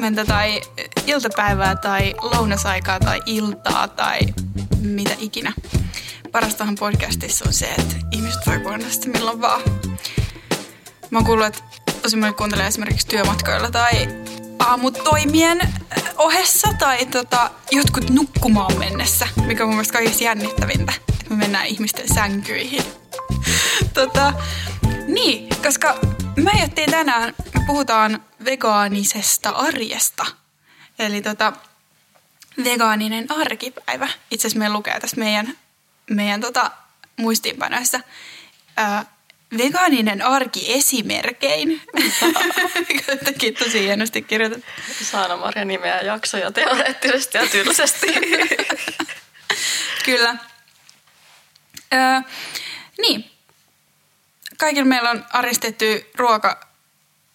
huomenta tai iltapäivää tai lounasaikaa tai iltaa tai mitä ikinä. Parastahan podcastissa on se, että ihmiset voi kuunnella sitä milloin vaan. Mä oon kuullut, että tosi moni kuuntelee esimerkiksi työmatkoilla tai aamutoimien ohessa tai tota, jotkut nukkumaan mennessä, mikä on mun mielestä kaikista jännittävintä, että me mennään ihmisten sänkyihin. tota, niin, koska me ajattiin tänään, me puhutaan vegaanisesta arjesta. Eli tota, vegaaninen arkipäivä. Itse asiassa me lukee tässä meidän, meidän tota, muistiinpanoissa. Ää, vegaaninen arki esimerkein. Jotenkin tosi hienosti kirjoitettu. Saana Marja nimeä jaksoja teoreettisesti ja tylsästi. Kyllä. Öö, niin. Kaikilla meillä on aristetty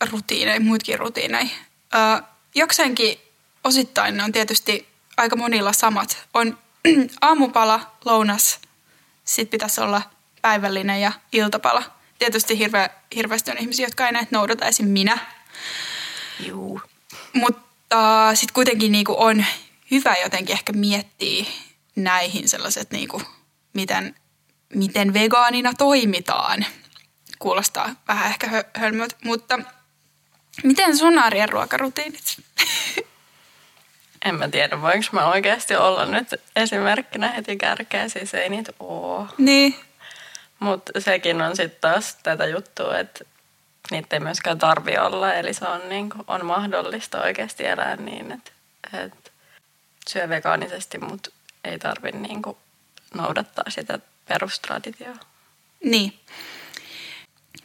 ruokarutiineja, muutkin rutiineja. Öö, jokseenkin osittain ne on tietysti aika monilla samat. On aamupala, lounas, sitten pitäisi olla päivällinen ja iltapala. Tietysti hirve, hirveästi on ihmisiä, jotka ei näitä noudata, esim. minä. Juu. Mutta sitten kuitenkin niinku on hyvä jotenkin ehkä miettiä näihin sellaiset, niinku, miten, miten vegaanina toimitaan. Kuulostaa vähän ehkä hö- hölmöltä, mutta miten sun arjen ruokarutiinit? En mä tiedä, voinko mä oikeasti olla nyt esimerkkinä heti kärkeä, siis ei niitä oo. niin, Mutta sekin on sitten taas tätä juttua, että niitä ei myöskään tarvi olla, eli se on, niinku, on mahdollista oikeasti elää niin, että, että syö vegaanisesti, mutta ei tarvi niinku noudattaa sitä perustraditioa. Niin.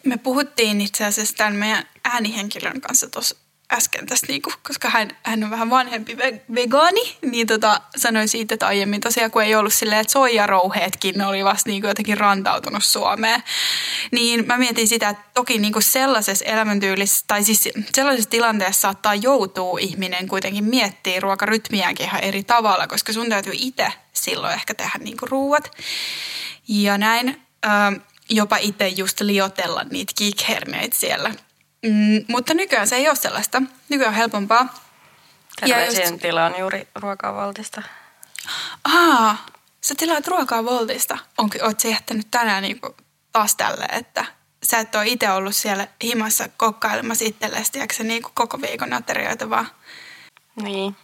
Me puhuttiin itse asiassa tämän meidän äänihenkilön kanssa tuossa äsken tästä, niinku, koska hän, hän on vähän vanhempi ve- vegaani, niin tota, sanoin siitä, että aiemmin tosiaan kun ei ollut silleen, että soijarouheetkin oli vasta niinku jotenkin rantautunut Suomeen, niin mä mietin sitä, että toki niinku sellaisessa elämäntyylissä, tai siis sellaisessa tilanteessa saattaa joutua ihminen kuitenkin miettiä ruokarytmiäänkin ihan eri tavalla, koska sun täytyy itse silloin ehkä tehdä niinku ruuat. Ja näin, ähm, jopa itse just liotella niitä kikherneitä siellä. Mm, mutta nykyään se ei ole sellaista. Nykyään on helpompaa. Terveisiin just- tilaan juuri ruokavaltista. Aa, sä tilaat ruokaa Voltista. Onko, oot sä jättänyt tänään niinku taas tälle, että sä et ole itse ollut siellä himassa kokkailemassa itsellesi, sä niinku koko viikon aterioita vaan. Niin.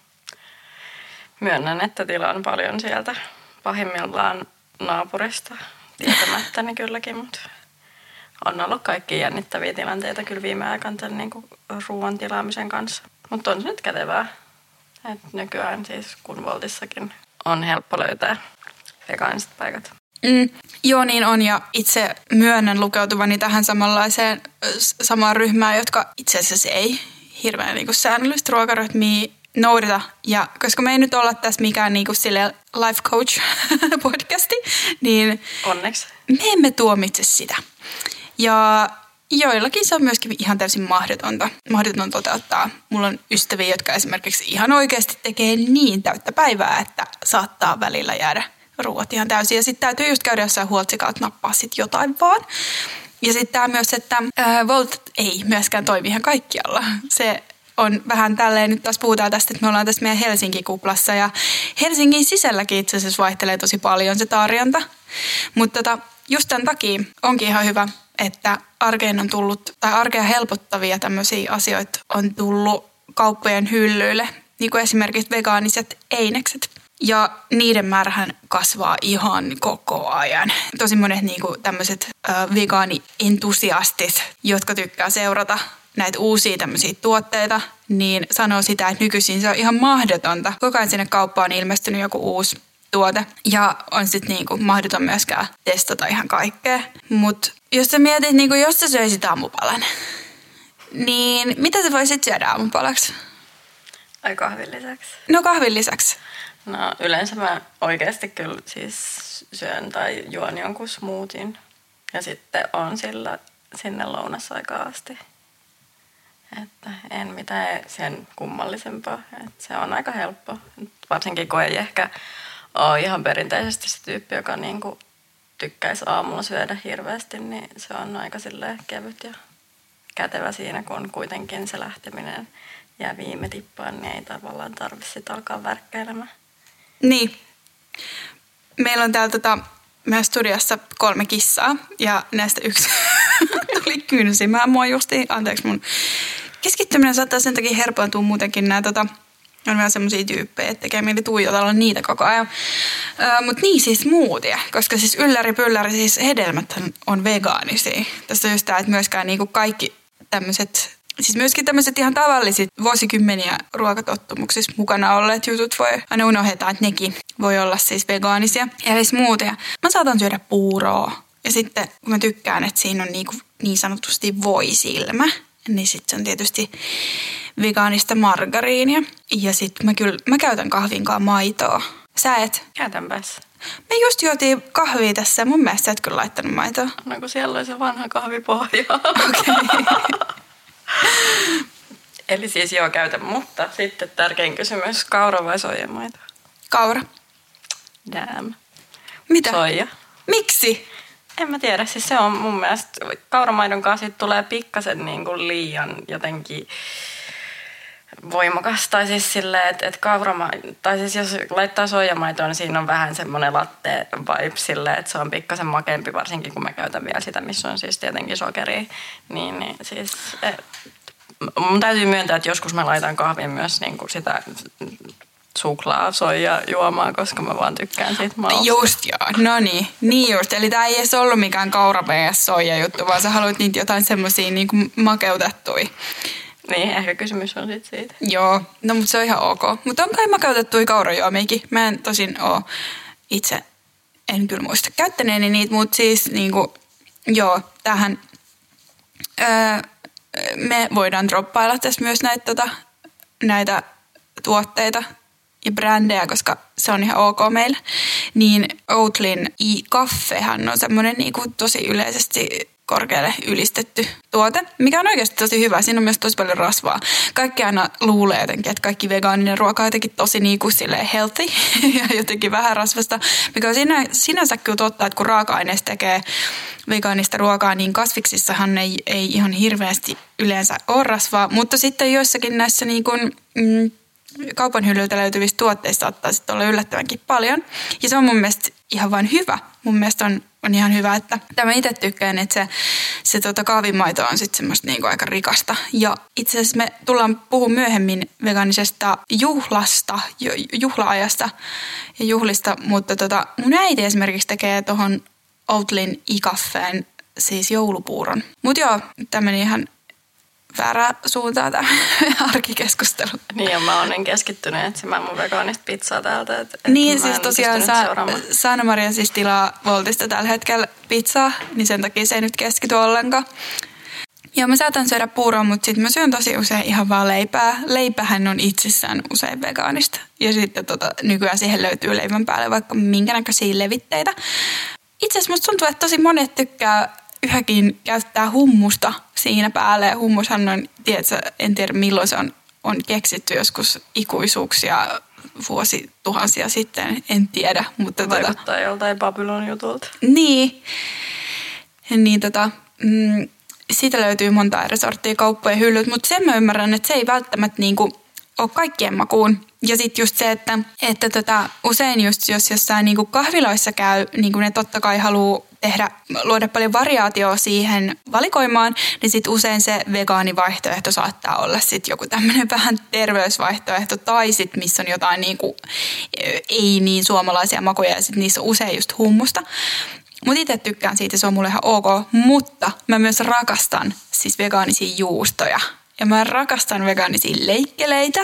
Myönnän, että tilaan paljon sieltä pahimmillaan naapurista. Tietämättäni kylläkin, mutta on ollut kaikki jännittäviä tilanteita kyllä viime aikana tämän niin ruoan tilaamisen kanssa. Mutta on se nyt kätevää. Et nykyään siis kun Voltissakin on helppo löytää vegaaniset paikat. Mm, joo, niin on. Ja itse myönnän lukeutuvani tähän samanlaiseen samaan ryhmään, jotka itse asiassa ei hirveän niin säännöllistä ruokarytmiä noudata. Ja koska me ei nyt olla tässä mikään niin kuin sille life coach podcasti, niin Onneksi. me emme tuomitse sitä. Ja joillakin se on myöskin ihan täysin mahdotonta, mahdoton toteuttaa. Mulla on ystäviä, jotka esimerkiksi ihan oikeasti tekee niin täyttä päivää, että saattaa välillä jäädä ruoat ihan täysin. Ja sitten täytyy just käydä jossain huoltsikalta nappaa sit jotain vaan. Ja sitten tämä myös, että ää, Volt ei myöskään toimi ihan kaikkialla. Se on vähän tälleen, nyt taas puhutaan tästä, että me ollaan tässä meidän Helsinki-kuplassa ja Helsingin sisälläkin itse asiassa vaihtelee tosi paljon se tarjonta. Mutta tota, just tämän takia onkin ihan hyvä, että arkeen on tullut, tai arkea helpottavia tämmöisiä asioita on tullut kauppojen hyllyille, niin kuin esimerkiksi vegaaniset einekset. Ja niiden määrähän kasvaa ihan koko ajan. Tosi monet niinku tämmöiset vegaani-entusiastit, jotka tykkää seurata näitä uusia tämmöisiä tuotteita, niin sanoo sitä, että nykyisin se on ihan mahdotonta. Koko ajan sinne kauppaan on ilmestynyt joku uusi tuote ja on sitten niinku mahdoton myöskään testata ihan kaikkea. Mutta jos sä mietit, niinku, jos sä söisit aamupalan, niin mitä sä voisit syödä aamupalaksi? Ai kahvin lisäksi. No kahvin lisäksi. No yleensä mä oikeasti kyllä siis syön tai juon jonkun smoothien. Ja sitten on sillä sinne lounasaikaan asti. Että en mitään sen kummallisempaa. Että se on aika helppo. Varsinkin kun ei ehkä ole ihan perinteisesti se tyyppi, joka niinku tykkäisi aamulla syödä hirveästi, niin se on aika kevyt ja kätevä siinä, kun kuitenkin se lähteminen jää viime tippaan, niin ei tavallaan tarvitse alkaa värkkäilemään. Niin. Meillä on täällä tota, meidän studiossa kolme kissaa ja näistä yksi tuli kynsimään mua justiin. Anteeksi mun keskittyminen saattaa sen takia herpaantua muutenkin nämä tota, on vielä semmoisia tyyppejä, että tekee mieli tuijotella niitä koko ajan. Mutta niin siis smoothie, koska siis ylläri pylläri, siis hedelmät on vegaanisia. Tässä on just tämä, että myöskään niinku kaikki tämmöiset Siis myöskin tämmöiset ihan tavalliset vuosikymmeniä ruokatottumuksissa mukana olleet jutut voi aina unohtaa, että nekin voi olla siis vegaanisia. Eli smoothie. Mä saatan syödä puuroa. Ja sitten kun mä tykkään, että siinä on niinku niin sanotusti voisilmä, niin sitten se on tietysti vegaanista margariinia. Ja sitten mä kyllä, mä käytän kahvinkaan maitoa. Sä et? Käytänpäs. Me just juotiin kahvia tässä mun mielestä sä et kyllä laittanut maitoa. No kun siellä oli se vanha kahvipohja. Okei. Okay. Eli siis joo, käytän. Mutta sitten tärkein kysymys, kaura vai soijamaito? Kaura. Damn. Mitä? Soija. Miksi? En mä tiedä, siis se on mun mielestä, kauramaidon kanssa tulee pikkasen niin kuin liian jotenkin voimakas. Tai siis silleen, että, että kaurama, tai siis jos laittaa soijamaitoa, niin siinä on vähän semmoinen latte vibe silleen, että se on pikkasen makeampi, varsinkin kun mä käytän vielä sitä, missä on siis tietenkin sokeria. Niin, niin siis, et, mun täytyy myöntää, että joskus mä laitan kahvin myös niin kuin sitä suklaa, soija juomaa, koska mä vaan tykkään siitä mausta. Just joo, no niin, niin just. Eli tää ei edes ollut mikään kaura vs. soija juttu, vaan sä haluat niitä jotain semmosia niinku makeutettuja. Niin, ehkä kysymys on sitten siitä. Joo, no mutta se on ihan ok. Mutta on kai makeutettuja kaurajuomiakin. Mä en tosin oo itse, en kyllä muista käyttäneeni niitä, mutta siis niinku, joo, tähän öö, me voidaan droppailla tässä myös näitä, tota, näitä tuotteita ja brändejä, koska se on ihan ok meillä. Niin Outlin i-kaffehan on semmoinen niinku tosi yleisesti korkealle ylistetty tuote, mikä on oikeasti tosi hyvä. Siinä on myös tosi paljon rasvaa. Kaikki aina luulee jotenkin, että kaikki vegaaninen ruoka on jotenkin tosi niin kuin healthy ja jotenkin vähän rasvasta, mikä on sinä, sinänsä kyllä totta, että kun raaka-aineista tekee vegaanista ruokaa, niin kasviksissahan ei, ei ihan hirveästi yleensä ole rasvaa, mutta sitten joissakin näissä niin kuin, mm, kaupan hyllyltä löytyvistä tuotteista saattaa sitten olla yllättävänkin paljon. Ja se on mun mielestä ihan vain hyvä. Mun mielestä on, on ihan hyvä, että tämä itse tykkään, että se, se tota kahvimaito on sitten semmoista niinku aika rikasta. Ja itse asiassa me tullaan puhumaan myöhemmin veganisesta juhlasta, juhlaajasta ja juhlista, mutta tota, mun äiti esimerkiksi tekee tuohon Outlin ikaffeen siis joulupuuron. Mutta joo, tämä ihan väärää suuntaa tämä arkikeskustelu. Niin, ja mä olen keskittynyt etsimään mun vegaanista pizzaa täältä. Et, et niin, siis tosiaan Sa- Saana-Maria siis tilaa Voltista tällä hetkellä pizzaa, niin sen takia se ei nyt keskity ollenkaan. Ja mä saatan syödä puuroa, mutta sitten mä syön tosi usein ihan vaan leipää. Leipähän on itsessään usein vegaanista. Ja sitten tota, nykyään siihen löytyy leivän päälle vaikka minkä näköisiä levitteitä. Itse asiassa musta tuntuu, että tosi monet tykkää yhäkin käyttää hummusta siinä päälle. Hummushan on, tiedätkö, en tiedä milloin se on, on keksitty joskus ikuisuuksia vuosituhansia sitten, en tiedä. Mutta tota- Vaikuttaa tota, joltain Babylon jutulta. Niin, niin tota, mm, siitä löytyy monta eri sorttia kauppojen hyllyt, mutta sen mä ymmärrän, että se ei välttämättä niinku ole kaikkien makuun. Ja sitten just se, että, että tota, usein just jos jossain niinku kahviloissa käy, niin ne totta kai haluaa tehdä, luoda paljon variaatioa siihen valikoimaan, niin sitten usein se vegaanivaihtoehto saattaa olla sitten joku tämmöinen vähän terveysvaihtoehto tai sitten missä on jotain niinku, ei niin suomalaisia makuja ja sitten niissä on usein just hummusta. Mutta itse tykkään siitä, se on mulle ihan ok, mutta mä myös rakastan siis vegaanisia juustoja. Ja mä rakastan vegaanisia leikkeleitä,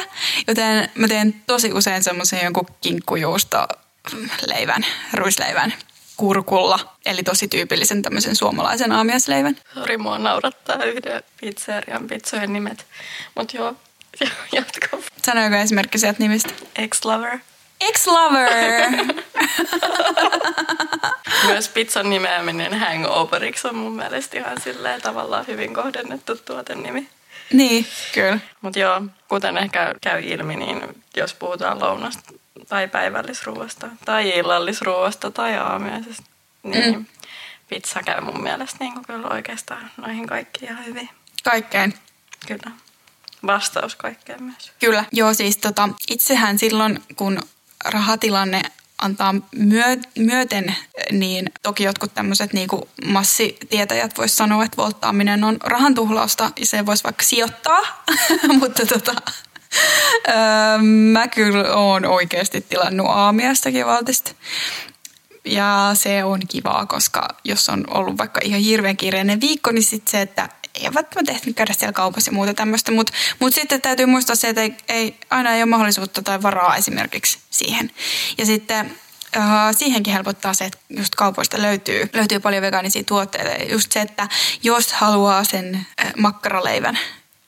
joten mä teen tosi usein semmoisen jonkun kinkkujuusto leivän, ruisleivän kurkulla, eli tosi tyypillisen tämmöisen suomalaisen aamiaisleivän. Sori, mua naurattaa yhden pizzerian pizzojen nimet. Mutta joo, jatko. Sanoiko esimerkki sieltä nimistä? Ex-lover. Ex-lover! Myös pizzan nimeäminen hangoveriksi on mun mielestä ihan silleen tavallaan hyvin kohdennettu nimi. Niin, kyllä. Mutta joo, kuten ehkä käy ilmi, niin jos puhutaan lounasta tai päivällisruoasta tai illallisruoasta tai aamiaisesta, niin mm. pizza käy mun mielestä niin kuin kyllä oikeastaan noihin kaikkiin ihan hyvin. Kaikkeen? Kyllä. vastaus kaikkeen myös. Kyllä. Joo, siis tota, itsehän silloin, kun rahatilanne antaa myö, myöten, niin toki jotkut tämmöiset niinku massitietäjät vois sanoa, että volttaaminen on rahan tuhlausta ja se voisi vaikka sijoittaa, mutta tota, mä kyllä oon oikeasti tilannut aamiastakin valtista. Ja se on kivaa, koska jos on ollut vaikka ihan hirveän kiireinen viikko, niin sitten se, että ei ole välttämättä ehtinyt käydä siellä kaupassa ja muuta tämmöistä, mutta mut sitten täytyy muistaa se, että ei, ei, aina ei ole mahdollisuutta tai varaa esimerkiksi siihen. Ja sitten Uh, siihenkin helpottaa se, että just kaupoista löytyy, löytyy paljon vegaanisia tuotteita. Just se, että jos haluaa sen uh, makkaraleivän,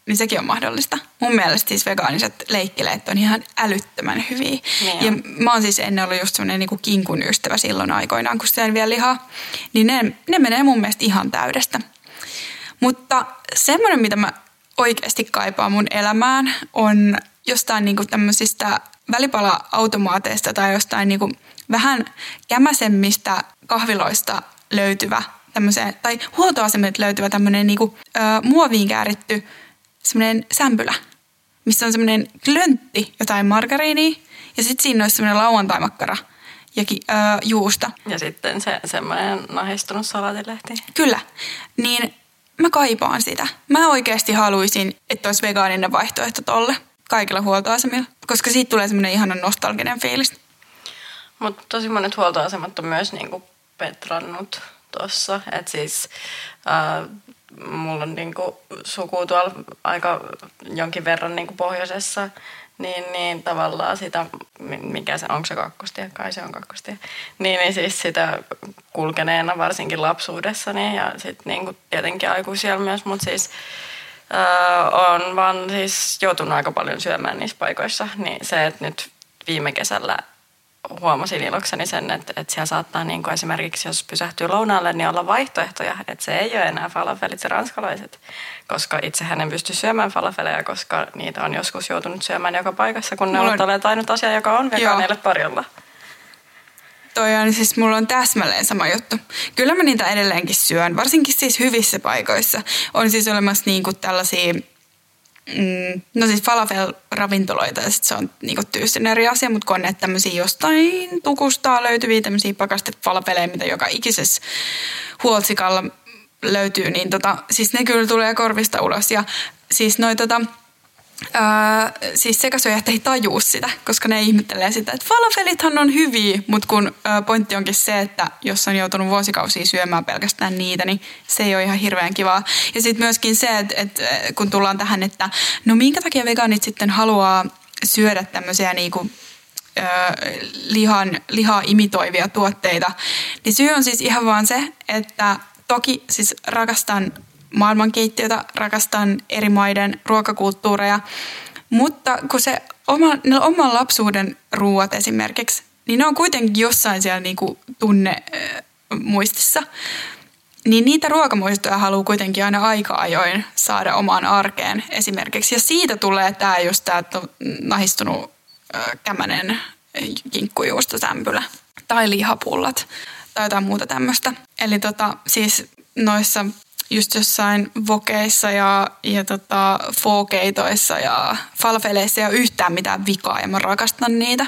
niin sekin on mahdollista. Mun mielestä siis vegaaniset leikkileet on ihan älyttömän hyviä. Niin ja mä oon siis ennen ollut just semmoinen niin kinkun ystävä silloin aikoinaan, kun söin vielä lihaa. Niin ne, ne menee mun mielestä ihan täydestä. Mutta semmoinen, mitä mä oikeasti kaipaan mun elämään, on jostain niinku tämmöisistä välipala-automaateista tai jostain niinku vähän kämäsemmistä kahviloista löytyvä tämmöiseen, tai huoltoasemilta löytyvä tämmöinen niinku, ö, muoviin kääritty semmoinen sämpylä, missä on semmoinen klöntti jotain margariinia ja sitten siinä olisi semmoinen lauantaimakkara ja ki, ö, juusta. Ja sitten se semmoinen nahistunut salatilehti. Kyllä. Niin mä kaipaan sitä. Mä oikeasti haluaisin, että olisi vegaaninen vaihtoehto tolle kaikilla huoltoasemilla, koska siitä tulee semmoinen ihana nostalginen fiilis. Mutta tosi monet huoltoasemat on myös niinku petrannut tuossa. Että siis äh, mulla on niinku suku tuolla aika jonkin verran niinku pohjoisessa – niin, niin tavallaan sitä, mikä se, onko se kakkostie, kai se on kakkostie, niin, niin siis sitä kulkeneena varsinkin lapsuudessani ja sitten niin tietenkin aikuisia myös, mutta siis on vaan siis joutunut aika paljon syömään niissä paikoissa, niin se, että nyt viime kesällä huomasin ilokseni sen, että, että siellä saattaa niin kuin esimerkiksi, jos pysähtyy lounaalle, niin olla vaihtoehtoja. Että se ei ole enää falafelit ja ranskalaiset, koska itsehän en pysty syömään falafeleja, koska niitä on joskus joutunut syömään joka paikassa, kun ne on olleet ainut asia, joka on vegaaneille tarjolla. Toi on siis, mulla on täsmälleen sama juttu. Kyllä mä niitä edelleenkin syön, varsinkin siis hyvissä paikoissa. On siis olemassa niinku tällaisia Mm, no siis falafel-ravintoloita ja sit se on niinku tyystin eri asia, mutta kun on näitä tämmöisiä jostain tukustaa löytyviä tämmöisiä falafeleja, mitä joka ikisessä huoltsikalla löytyy, niin tota, siis ne kyllä tulee korvista ulos. Ja siis noi tota, Öö, siis sekasyöjät ei tajuu sitä, koska ne ihmettelee sitä, että falafelithan on hyviä, mutta kun öö, pointti onkin se, että jos on joutunut vuosikausia syömään pelkästään niitä, niin se ei ole ihan hirveän kivaa. Ja sitten myöskin se, että, että kun tullaan tähän, että no minkä takia vegaanit sitten haluaa syödä tämmöisiä niinku, öö, lihan, lihaa imitoivia tuotteita, niin syy on siis ihan vaan se, että toki siis rakastan maailmankeittiötä, rakastan eri maiden ruokakulttuureja, mutta kun se oma, ne oman lapsuuden ruuat esimerkiksi, niin ne on kuitenkin jossain siellä niinku tunne muistissa. Niin niitä ruokamuistoja haluaa kuitenkin aina aika ajoin saada omaan arkeen esimerkiksi. Ja siitä tulee tämä just tämä nahistunut kämänen kinkkujuustosämpylä tai lihapullat tai jotain muuta tämmöistä. Eli tota, siis noissa just jossain vokeissa ja, ja tota, fokeitoissa ja falfeleissa ei ole yhtään mitään vikaa ja mä rakastan niitä.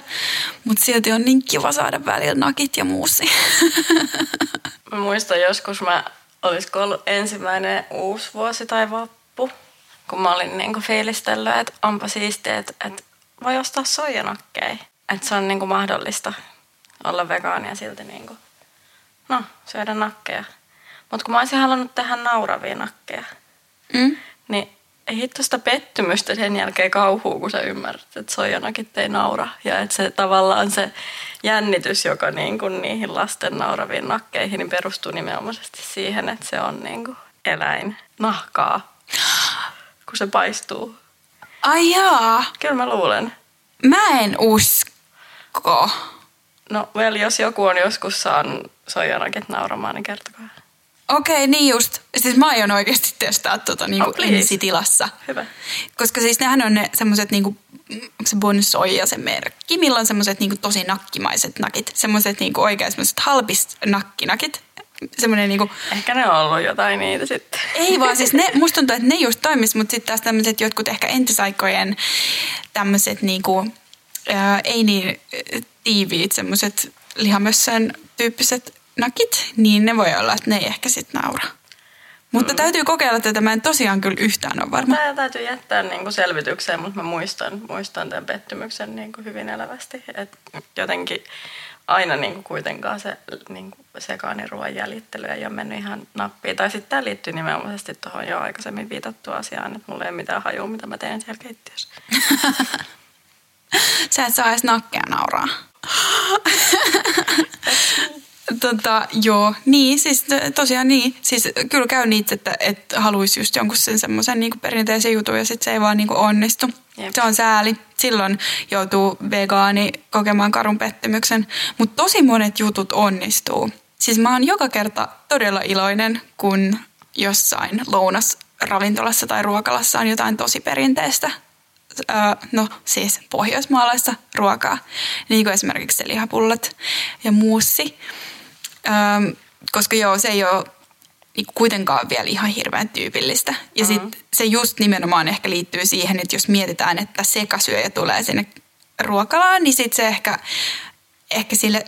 Mutta silti on niin kiva saada välillä nakit ja muusi. Mä muistan joskus mä olisiko ollut ensimmäinen uusi vuosi tai vappu, kun mä olin niinku fiilistellyt, että onpa siistiä, että, että voi ostaa soijanakkeja. Että se on niinku mahdollista olla vegaania silti niinku, no, syödä nakkeja. Mutta kun mä olisin halunnut tehdä nauravia nakkeja, mm. niin ei hitto sitä pettymystä sen jälkeen kauhuu, kun sä ymmärrät, että soijanakit ei naura. Ja että se tavallaan se jännitys, joka niin kuin niihin lasten nauraviin nakkeihin, niin perustuu nimenomaisesti siihen, että se on niin kuin eläin nahkaa, kun se paistuu. Ai jaa. Kyllä mä luulen. Mä en usko. No, well, jos joku on joskus saanut soijanakit nauramaan, niin kertokaa. Okei, okay, niin just. Siis mä aion oikeasti testaa tota niinku oh, ensitilassa. Hyvä. Koska siis nehän on ne semmoset niinku, onko se Bonsoja se merkki, millä on semmoset niinku tosi nakkimaiset nakit. Semmoset niinku oikein semmoset halpist nakkinakit. semmoinen niinku, Ehkä ne on ollut jotain niitä sitten. ei vaan siis ne, musta tuntuu, että ne just toimis, mutta sitten taas tämmöiset jotkut ehkä entisaikojen tämmöiset niinku, ää, ei niin tiiviit semmoiset lihamössön tyyppiset nakit, niin ne voi olla, että ne ei ehkä sitten naura. Mutta Mm. täytyy kokeilla tätä, mä en tosiaan kyllä yhtään ole varma. Tämä täytyy jättää niin kuin selvitykseen, mutta mä muistan, muistan tämän pettymyksen niin kuin hyvin elävästi. Et jotenkin aina niin kuin kuitenkaan se niin kuin sekaaniruoan jäljittely ei ole mennyt ihan nappiin. Tai sitten tämä liittyy nimenomaisesti tuohon jo aikaisemmin viitattuun asiaan, että mulla ei ole mitään hajua, mitä mä teen siellä keittiössä. Sä et saa edes nakkea nauraa. tota, joo, niin, siis tosiaan niin. Siis kyllä käy niitä, että, että haluaisi just jonkun sen semmoisen niin perinteisen jutun ja sitten se ei vaan niin onnistu. Jep. Se on sääli. Silloin joutuu vegaani kokemaan karun pettymyksen. Mutta tosi monet jutut onnistuu. Siis mä oon joka kerta todella iloinen, kun jossain lounasravintolassa tai ruokalassa on jotain tosi perinteistä öö, no siis pohjoismaalaista ruokaa, niin kuin esimerkiksi lihapullat ja muussi. Öö, koska joo, se ei ole niin kuitenkaan vielä ihan hirveän tyypillistä. Ja Mhm. sitten se just nimenomaan ehkä liittyy siihen, että jos mietitään, että sekasyöjä tulee sinne ruokalaan, niin sitten se ehkä, ehkä sille,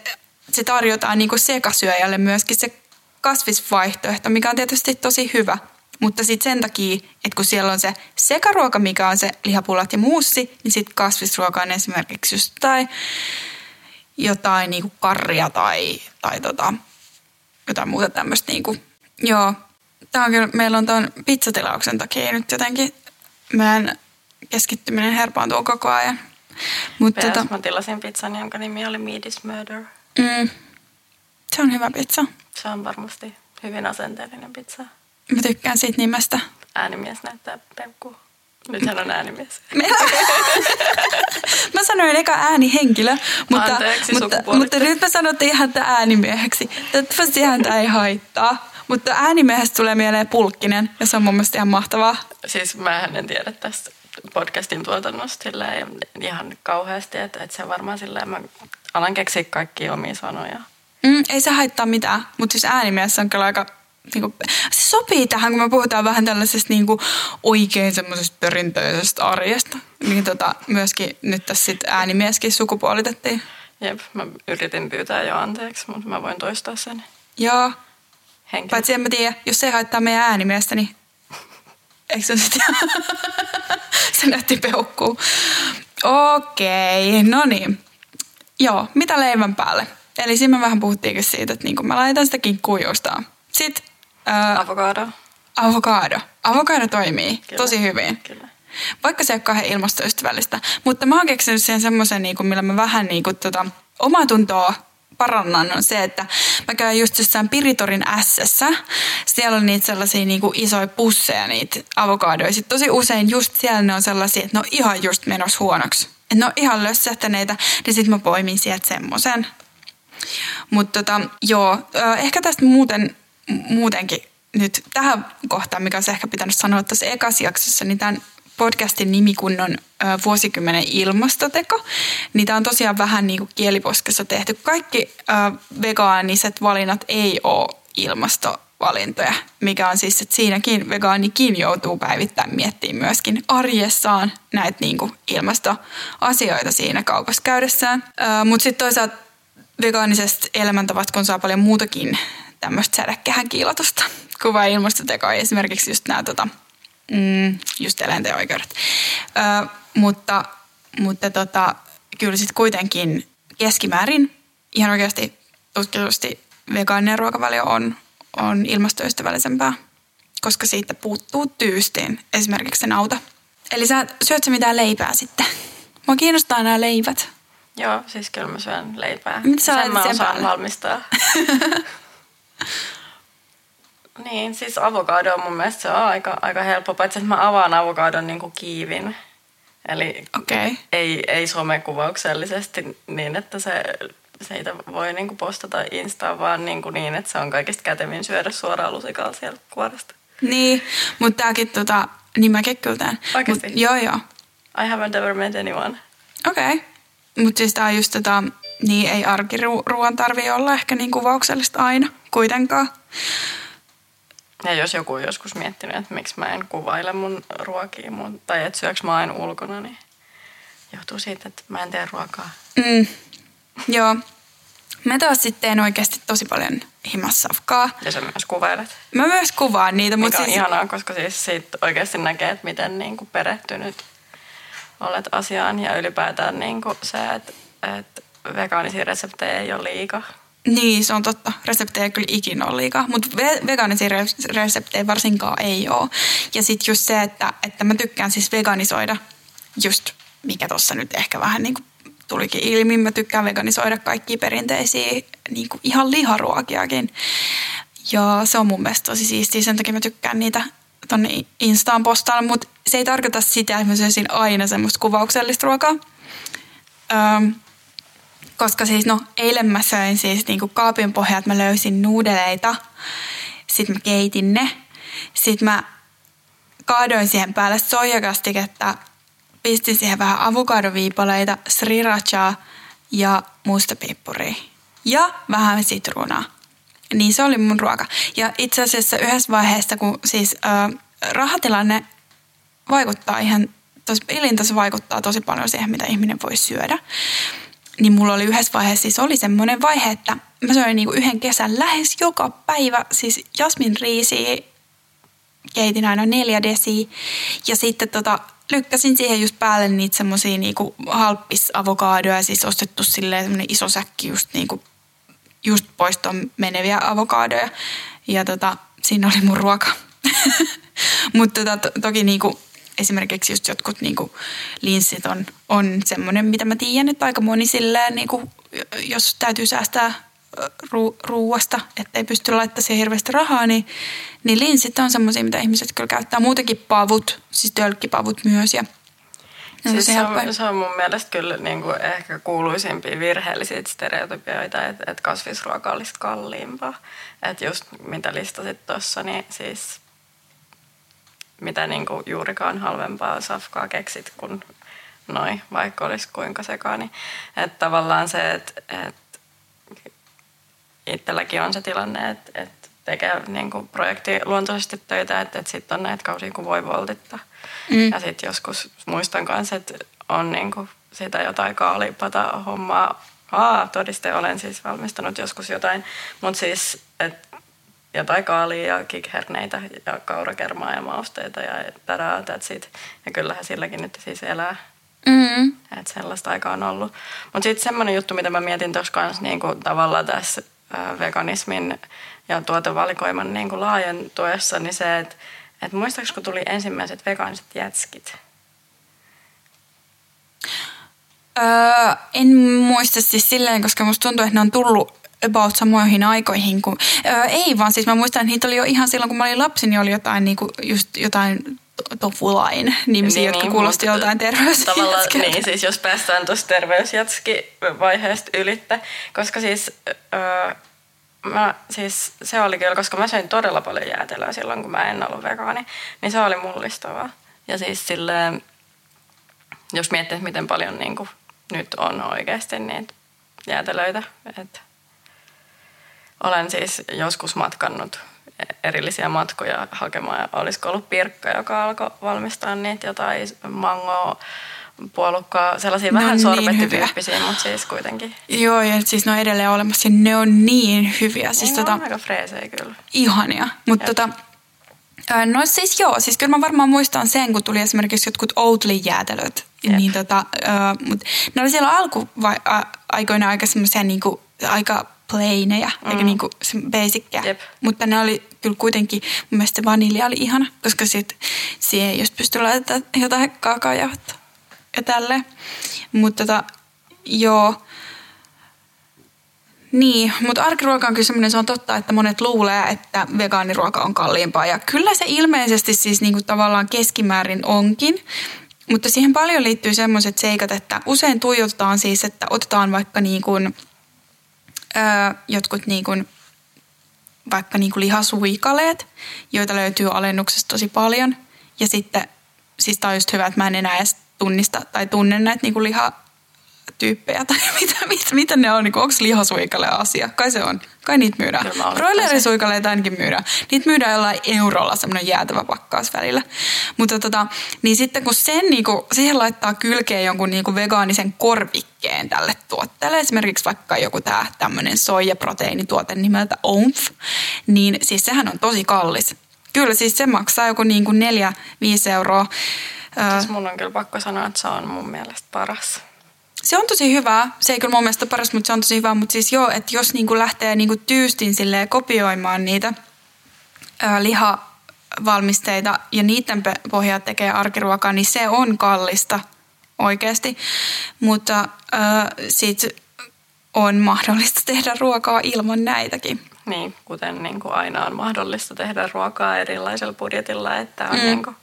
se tarjotaan niin kuin sekasyöjälle myöskin se kasvisvaihtoehto, mikä on tietysti tosi hyvä. Mutta sitten sen takia, että kun siellä on se sekaruoka, mikä on se lihapullat ja muussi, niin sitten kasvisruoka on esimerkiksi just tai jotain niin kuin karria tai, tai tota, jotain muuta tämmöistä. Niin kuin. Joo, Tää on kyllä, meillä on tuon pizzatilauksen takia nyt jotenkin meidän keskittyminen herpaantuu koko ajan. Mutta tota, mä tilasin pizzan, jonka nimi oli Meat is Murder. mm, se on hyvä pizza. Se on varmasti hyvin asenteellinen pizza. Mä tykkään siitä nimestä. Äänimies näyttää peukkuu. Nyt hän on äänimies. Mä sanoin eka äänihenkilö, mutta, Anteeksi, mutta, mutta nyt mä sanottiin ihan tää äänimieheksi. Toivottavasti häntä ei haittaa. Mutta äänimiehestä tulee mieleen pulkkinen ja se on mun mielestä ihan mahtavaa. Siis mä en tiedä tästä podcastin tuotannosta ihan kauheasti, että, että se varmaan silleen, mä alan keksiä kaikkia omia sanoja. Mm, ei se haittaa mitään, mutta siis äänimies on kyllä aika... Niinku, se sopii tähän, kun me puhutaan vähän tällaisesta niinku, oikein semmoisesta perinteisestä arjesta. Niin tota, myöskin nyt tässä sit äänimieskin sukupuolitettiin. Jep, mä yritin pyytää jo anteeksi, mutta mä voin toistaa sen Joo, henkilön. paitsi en mä tiedä, jos se haittaa meidän äänimiestä, niin eikö se sitten... se näytti peukkuu. Okei, no niin. Joo, mitä leivän päälle? Eli siinä me vähän puhuttiinkin siitä, että niinku mä laitan sitä kinkkuu joustaa. Sitten ää, Avokado. avokado. Avokado toimii Kyllä. tosi hyvin. Kyllä. Vaikka se ei ole kauhean ilmastoystävällistä. Mutta mä oon keksinyt siihen semmoisen, niin millä mä vähän niin kuin, tota, omaa tuntoa parannan on se, että mä käyn just jossain Piritorin ässessä. Siellä on niitä sellaisia niin kuin isoja pusseja, niitä avokadoja. Sitten tosi usein just siellä ne on sellaisia, että ne on ihan just menossa huonoksi. Että ne on ihan lössähtäneitä, niin sitten mä poimin sieltä semmoisen. Mutta tota, joo, ehkä tästä muuten, muutenkin nyt tähän kohtaan, mikä olisi ehkä pitänyt sanoa tässä ekassa jaksossa, niin tämän podcastin nimikunnon ö, vuosikymmenen ilmastoteko. Niitä on tosiaan vähän niin kuin kieliposkessa tehty. Kaikki ö, vegaaniset valinnat ei ole ilmastovalintoja, mikä on siis, että siinäkin vegaanikin joutuu päivittäin miettimään myöskin arjessaan näitä niin kuin ilmastoasioita siinä kaupassa käydessään. Mutta sitten toisaalta vegaanisesta elämäntavat, kun saa paljon muutakin tämmöistä sädäkkehän kiilatusta kuin vain ilmastotekoa. Esimerkiksi just nämä tota, mm, just eläinten oikeudet. Ö, mutta mutta tota, kyllä sitten kuitenkin keskimäärin ihan oikeasti tutkitusti vegaaninen ruokavalio on, on ilmastoystävällisempää, koska siitä puuttuu tyystiin esimerkiksi se nauta. Eli sä syöt sä mitään leipää sitten? Mua kiinnostaa nämä leivät. Joo, siis kyllä mä syön leipää. Mitä sä Sen mä osaan päälle? valmistaa. niin, siis avokado on mun mielestä se on aika, aika helppo, paitsi että mä avaan avokadon niin kuin kiivin. Eli. Okay. ei, ei somekuvauksellisesti niin, että se, siitä voi niin kuin postata Instaan, vaan niin, kuin niin, että se on kaikista kätevin syödä suoraan lusikalla sieltä kuoresta. Niin, mutta tääkin tota, niin mäkin kyllä teen. Oikeesti? Mut, joo, joo. I haven't ever met anyone. Okei. Okay. Mutta siis tää on just tota, niin ei arkiruoan tarvii olla ehkä niin kuvauksellista aina kuitenkaan. Ja jos joku on joskus miettinyt, että miksi mä en kuvaile mun ruokia mun, tai että syöks mä aina ulkona, niin johtuu siitä, että mä en tee ruokaa. Mm, joo. Mä taas sitten teen oikeasti tosi paljon himassafkaa. Ja sä myös kuvailet. Mä myös kuvaan niitä, Mikä mutta on siis, ihanaa, koska siis siitä oikeasti näkee, että miten niin kuin perehtynyt olet asiaan. Ja ylipäätään niin kuin se, että, että vegaanisia reseptejä ei ole liikaa. Niin se on totta. Reseptejä ei kyllä ikinä ole liikaa, mutta ve- vegaanisia res- reseptejä varsinkaan ei ole. Ja sitten just se, että, että mä tykkään siis veganisoida just mikä tuossa nyt ehkä vähän niin kuin tulikin ilmi. Mä tykkään veganisoida kaikkia perinteisiä niin kuin ihan liharuokiakin. Ja se on mun mielestä tosi siistiä, sen takia mä tykkään niitä tonne Instaan postailla, mutta se ei tarkoita sitä, että mä syöisin aina semmoista kuvauksellista ruokaa. Öm, koska siis no eilen mä söin siis niinku kaapin pohjalta, mä löysin nuudeleita, sitten mä keitin ne, sitten mä kaadoin siihen päälle soijakastiketta, pistin siihen vähän avokadoviipaleita, srirachaa ja mustapippuria ja vähän sitruunaa. Niin se oli mun ruoka. Ja itse asiassa yhdessä vaiheessa, kun siis äh, rahatilanne vaikuttaa ihan, elintaso vaikuttaa tosi paljon siihen, mitä ihminen voi syödä. Niin mulla oli yhdessä vaiheessa, siis oli semmoinen vaihe, että mä söin niinku yhden kesän lähes joka päivä, siis jasmin riisiä, keitin aina neljä desiä. Ja sitten tota, lykkäsin siihen just päälle niitä semmosia niinku halppis-avokadoja, siis ostettu silleen semmoinen iso säkki just niinku just poistoon meneviä avokadoja. Ja tota, siinä oli mun ruoka. Mutta tota, to, toki niinku, esimerkiksi just jotkut niinku, linssit on, on semmoinen, mitä mä tiedän, että aika moni silleen, niinku, jos täytyy säästää ru- ruuasta, ettei pysty laittamaan siihen hirveästi rahaa, niin, niin linssit on semmoisia, mitä ihmiset kyllä käyttää. Muutenkin pavut, siis tölkkipavut myös. Ja, ne on Siis se, on, se on mun mielestä kyllä niin kuin ehkä kuuluisimpia virheellisiä stereotypioita, että, että kasvisruoka olisi kalliimpaa. Että just mitä listasit tuossa, niin siis mitä niin kuin juurikaan halvempaa safkaa keksit kuin noi, vaikka olisi kuinka sekaani. Että tavallaan se, että, että itselläkin on se tilanne, että, että tekee niin kuin projektiluontoisesti töitä, että, että sitten on näitä kausia, kun voi voltittaa. Mm. Ja sitten joskus muistan kanssa, että on niin kuin sitä jotain kaalipata hommaa. Aa, todiste, olen siis valmistanut joskus jotain, mutta siis et, jotain kaalia ja kikherneitä ja kaurakermaa ja mausteita ja tadaa, that's it. Ja kyllähän silläkin nyt siis elää. Mm. Että sellaista aikaa on ollut. Mutta sitten semmoinen juttu, mitä mä mietin tuossa kanssa niinku tavallaan tässä veganismin ja tuotevalikoiman niinku laajentuessa, niin se, että et muistaakseni kun tuli ensimmäiset vegaaniset jätskit? Öö, en muista siis silleen, koska musta tuntuu, että ne on tullut about samoihin aikoihin. Kuin, öö, ei vaan, siis mä muistan, että niitä oli jo ihan silloin, kun mä olin lapsi, niin oli jotain, niinku, just jotain to- tofulain nimisiä, niin, jotka kuulosti mutta joltain Tavallaan, terveysjätkiltä. niin, siis jos päästään tuosta terveysjatski-vaiheesta ylitte, koska siis, öö, mä, siis se oli kyllä, koska mä söin todella paljon jäätelöä silloin, kun mä en ollut vegaani, niin se oli mullistavaa. Ja siis silleen, jos miettii, miten paljon niin kuin, nyt on oikeasti niitä jäätelöitä, että olen siis joskus matkannut erillisiä matkoja hakemaan. Olisiko ollut Pirkka, joka alkoi valmistaa niitä jotain mangoa, puolukkaa, sellaisia Ne vähän niin sorbettityyppisiä, mutta siis kuitenkin. Joo, ja siis ne on edelleen olemassa ne on niin hyviä. Siis Siis tota, on aika freesejä kyllä. ihania. Mutta tota, no siis joo, siis kyllä mä varmaan muistan sen, kun tuli esimerkiksi jotkut Oatly-jäätelöt. Jep. Niin tota, ää, mut ne oli siellä alkuaikoina aika semmoisia niinku, aika plaineja, mm. eikä niinku se basickia. Jep. Mutta ne oli kyllä kuitenkin, mun mielestä vanilja oli ihana, koska sit siihen just pystyi laittamaan jotain kaakaojauhetta ja tälleen. Mutta tota, joo, niin, mutta arkiruoka on kyllä semmoinen, se on totta, että monet luulee, että vegaaniruoka on kalliimpaa. Ja kyllä se ilmeisesti siis niinku tavallaan keskimäärin onkin. Mutta siihen paljon liittyy semmoiset seikat, että usein tuijotetaan siis, että otetaan vaikka niin kuin, öö, jotkut niin kuin, vaikka niin kuin lihasuikaleet, joita löytyy alennuksesta tosi paljon. Ja sitten, siis tämä on just hyvä, että mä en enää edes tunnista tai tunne näitä niin kuin liha, tyyppejä tai mitä, mitä, mitä ne on, niin onko lihasuikale asia? Kai se on. Kai niitä myydään. Broilerisuikaleita ainakin myydään. Niitä myydään jollain eurolla semmoinen jäätävä pakkaus välillä. Mutta tota, niin sitten kun sen niinku, siihen laittaa kylkeen jonkun niinku vegaanisen korvikkeen tälle tuotteelle, esimerkiksi vaikka joku tämä tämmöinen soijaproteiinituote nimeltä OMF, niin siis sehän on tosi kallis. Kyllä, siis se maksaa joku niinku 4-5 euroa. Siis mun on kyllä pakko sanoa, että se on mun mielestä paras. Se on tosi hyvä. Se ei kyllä mun mielestä paras, mutta se on tosi hyvä. Mutta siis joo, että jos niinku lähtee niinku tyystin silleen kopioimaan niitä ää, lihavalmisteita ja niiden pohjalta tekee arkiruokaa, niin se on kallista oikeasti. Mutta ää, sit on mahdollista tehdä ruokaa ilman näitäkin. Niin, kuten niin kuin aina on mahdollista tehdä ruokaa erilaisella budjetilla, että on mm. niin kuin,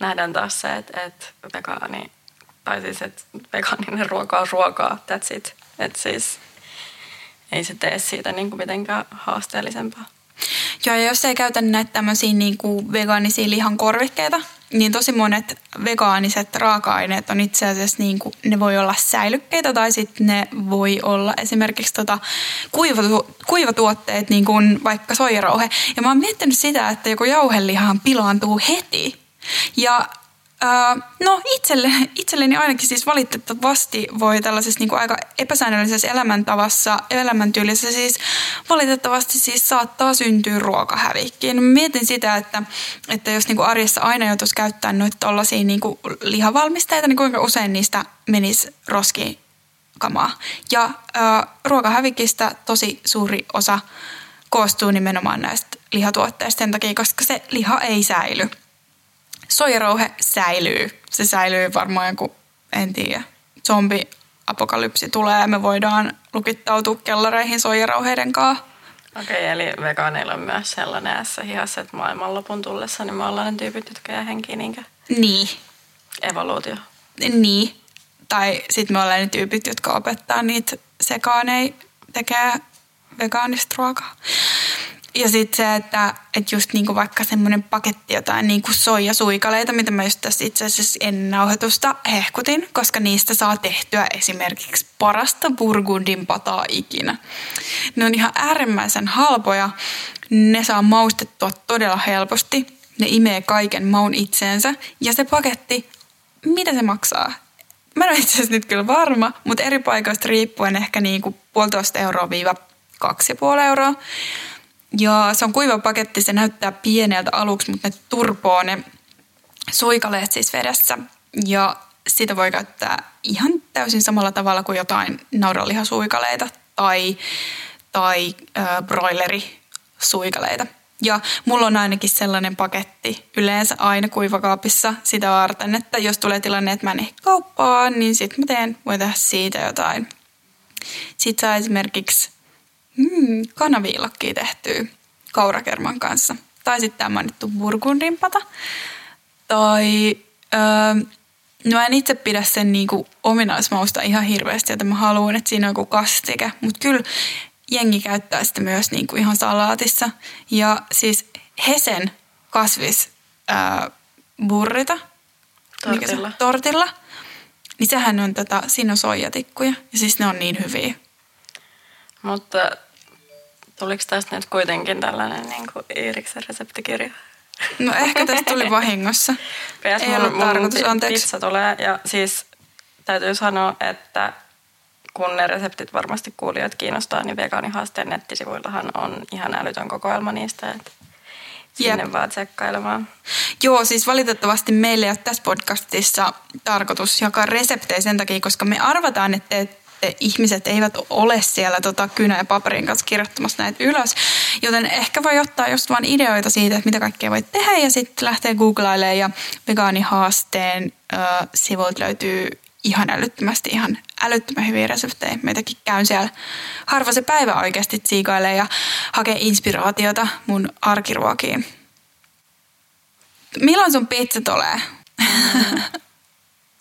nähdään taas se, että, että vegaani, tai siis, että vegaaninen ruoka on ruokaa, that's it. Että siis ei se tee siitä niin kuin mitenkään haasteellisempaa. Joo, ja jos ei käytä näitä tämmöisiä niin kuin vegaanisia lihan korvikkeita, niin tosi monet vegaaniset raaka-aineet on itse asiassa, niin kuin, ne voi olla säilykkeitä tai sitten ne voi olla esimerkiksi tota kuivatu, kuivatuotteet, niin kuin vaikka soijarauhe. Ja mä oon miettinyt sitä, että joku jauhelihan pilaantuu heti. Ja no itselle, itselleni ainakin siis valitettavasti voi tällaisessa niin kuin aika epäsäännöllisessä elämäntavassa, elämäntyylissä siis valitettavasti siis saattaa syntyä ruokahävikkiä. No, mietin sitä, että, että jos niin kuin arjessa aina joutuisi käyttämään noita tollaisia niin kuin lihavalmisteita, niin kuinka usein niistä menisi roskiin kamaa. Ja uh, ruokahävikistä tosi suuri osa koostuu nimenomaan näistä lihatuotteista sen takia, koska se liha ei säily soijarouhe säilyy. Se säilyy varmaan joku, en tiedä, zombi-apokalypsi tulee ja me voidaan lukittautua kellareihin soijarauheiden kanssa. Okei, okay, eli vegaaneilla on myös sellainen ässä hihassa, että maailmanlopun tullessa niin me ollaan ne tyypit, jotka jää henkiin niinkö Niin, evoluutio. niin. Tai sitten me ollaan ne tyypit, jotka opettaa niitä sekaaneja tekee vegaanista ruokaa. Ja sitten se, että, että just niinku vaikka semmoinen paketti jotain niinku soijasuikaleita, mitä mä just tässä itse asiassa ennen nauhoitusta hehkutin, koska niistä saa tehtyä esimerkiksi parasta burgundin pataa ikinä. Ne on ihan äärimmäisen halpoja, ne saa maustettua todella helposti, ne imee kaiken maun itseensä ja se paketti, mitä se maksaa? Mä en ole itse asiassa nyt kyllä varma, mutta eri paikoista riippuen ehkä niinku puolitoista euroa viiva kaksi ja puoli euroa. Ja se on kuiva paketti, se näyttää pieneltä aluksi, mutta ne turpoo ne suikaleet siis vedessä. Ja sitä voi käyttää ihan täysin samalla tavalla kuin jotain naudanlihasuikaleita tai, tai äh, broilerisuikaleita. Ja mulla on ainakin sellainen paketti yleensä aina kuivakaapissa sitä varten, että jos tulee tilanne, että mä en kauppaan, niin sitten mä teen, voi tehdä siitä jotain. Sitten saa esimerkiksi mm, kanaviilokkia tehtyä kaurakerman kanssa. Tai sitten tämä mainittu burgundinpata. Tai öö, no en itse pidä sen niinku ominaismausta ihan hirveästi, että mä haluan, että siinä on joku kastike. Mutta kyllä jengi käyttää sitä myös niinku ihan salaatissa. Ja siis Hesen kasvis öö, burrita. Mikä se? Tortilla. Tortilla. Niin sehän on tota, siinä on soijatikkuja. Ja siis ne on niin hyviä. Mutta tuliko tästä nyt kuitenkin tällainen niin kuin Iiriksen reseptikirja? No ehkä tästä tuli vahingossa. PS, Ei mun, ollut tarkoitus, anteeksi. Pizza tulee ja siis täytyy sanoa, että kun ne reseptit varmasti kuulijat kiinnostaa, niin vegaanihaasteen nettisivuillahan on ihan älytön kokoelma niistä, että sinne Jep. vaan tsekkailemaan. Joo, siis valitettavasti meillä ei ole tässä podcastissa tarkoitus jakaa reseptejä sen takia, koska me arvataan, että että ihmiset eivät ole siellä tota kynä ja paperin kanssa kirjoittamassa näitä ylös. Joten ehkä voi ottaa just vaan ideoita siitä, että mitä kaikkea voi tehdä ja sitten lähtee googlailemaan ja vegaanihaasteen äh, sivuilta löytyy ihan älyttömästi ihan älyttömän hyviä reseptejä. Meitäkin käyn siellä harva se päivä oikeasti tsiikailee ja hakee inspiraatiota mun arkiruokiin. Milloin sun pizza tulee?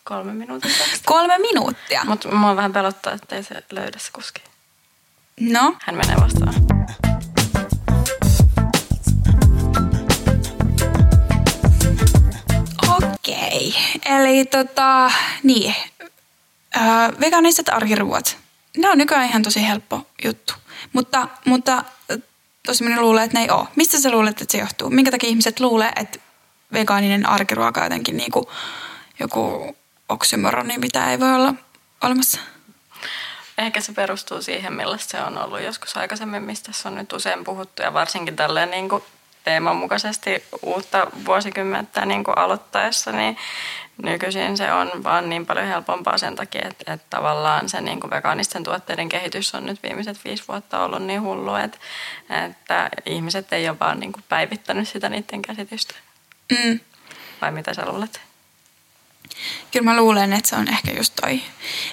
Kolme minuutin päästä. Kolme minuuttia. Mutta mua vähän pelottaa, että ei se löydä se kuski. No, Hän menee vastaan. okei. Eli tota, niin. öö, vegaaniset arkiruot. Ne on nykyään ihan tosi helppo juttu. Mutta, mutta tosi moni luulee, että ne ei ole. Mistä sä luulet, että se johtuu? Minkä takia ihmiset luulee, että vegaaninen arkiruoka on jotenkin niin kuin joku oksymoroni, mitä ei voi olla olemassa? Ehkä se perustuu siihen, millaista se on ollut joskus aikaisemmin, mistä se on nyt usein puhuttu ja varsinkin tälleen niin kuin teeman mukaisesti uutta vuosikymmentä niin kuin aloittaessa, niin nykyisin se on vaan niin paljon helpompaa sen takia, että, että tavallaan se niin kuin vegaanisten tuotteiden kehitys on nyt viimeiset viisi vuotta ollut niin hullu, että, että ihmiset ei ole vaan niin kuin päivittänyt sitä niiden käsitystä. Mm. Vai mitä sä luulet? Kyllä mä luulen, että se on ehkä just toi.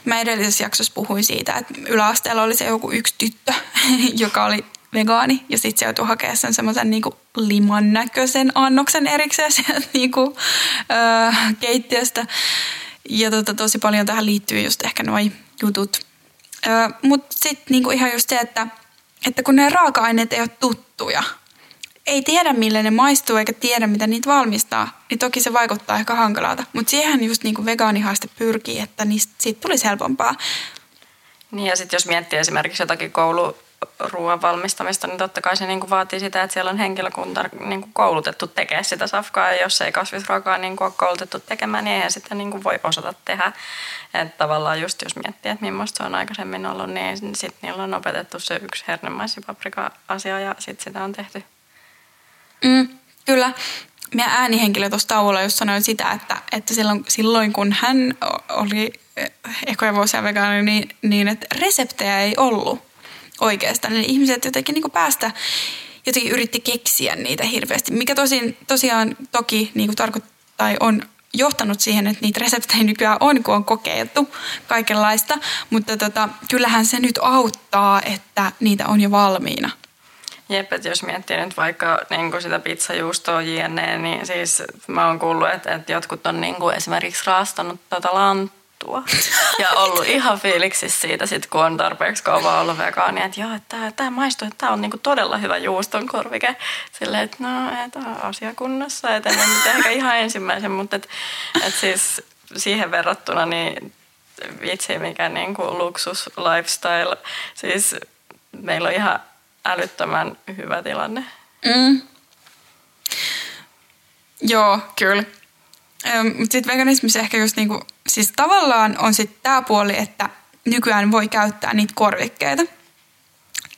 Mä edellisessä jaksossa puhuin siitä, että yläasteella oli se joku yksi tyttö, joka oli vegaani. Ja sitten se joutui hakemaan sen semmoisen niinku liman näköisen annoksen erikseen sieltä niinku, öö, keittiöstä. Ja tota, tosi paljon tähän liittyy just ehkä noi jutut. Öö, Mutta sitten niinku ihan just se, että, että kun ne raaka-aineet ei ole tuttuja, ei tiedä millä ne maistuu eikä tiedä mitä niitä valmistaa, niin toki se vaikuttaa ehkä hankalalta. Mutta siihen just niinku vegaanihaaste pyrkii, että niistä, siitä tulisi helpompaa. Niin ja sitten jos miettii esimerkiksi jotakin koulu, ruoan valmistamista, niin totta kai se niin kuin vaatii sitä, että siellä on henkilökunta niin kuin koulutettu tekemään sitä safkaa. Ja jos ei kasvisruokaa niin kuin ole koulutettu tekemään, niin eihän sitä niin kuin voi osata tehdä. Että tavallaan just jos miettii, että millaista se on aikaisemmin ollut, niin sitten niillä on opetettu se yksi hernemaisipaprika-asia ja sitten sitä on tehty. Mm, kyllä. Meidän äänihenkilö tuossa tauolla just sanoi sitä, että, että silloin, silloin kun hän oli ekoja vuosia vegaani, niin, niin että reseptejä ei ollut oikeastaan. Eli ihmiset jotenkin niin päästä jotenkin yritti keksiä niitä hirveästi, mikä tosin, tosiaan toki niin kuin tarkoittaa tai on johtanut siihen, että niitä reseptejä nykyään on, kun on kokeiltu kaikenlaista, mutta tota, kyllähän se nyt auttaa, että niitä on jo valmiina. Jep, että jos miettii nyt vaikka niin kuin sitä pizzajuustoa jne, niin siis mä oon kuullut, että, että jotkut on niin kuin esimerkiksi raastanut tätä lanttua juttua. Ja ollut ihan fiiliksissä siitä, sit, kun on tarpeeksi kauan ollut vegaani, että joo, että tämä maistuu, että tämä on niinku todella hyvä juuston korvike. Silleen, että no, että asiakunnassa, että en nyt ehkä ihan ensimmäisen, mutta et, et siis siihen verrattuna niin vitsi mikä niinku luksus lifestyle. Siis meillä on ihan älyttömän hyvä tilanne. Mm. Joo, kyllä. Mutta sitten veganismissa ehkä just niinku, siis tavallaan on sitten tämä puoli, että nykyään voi käyttää niitä korvikkeita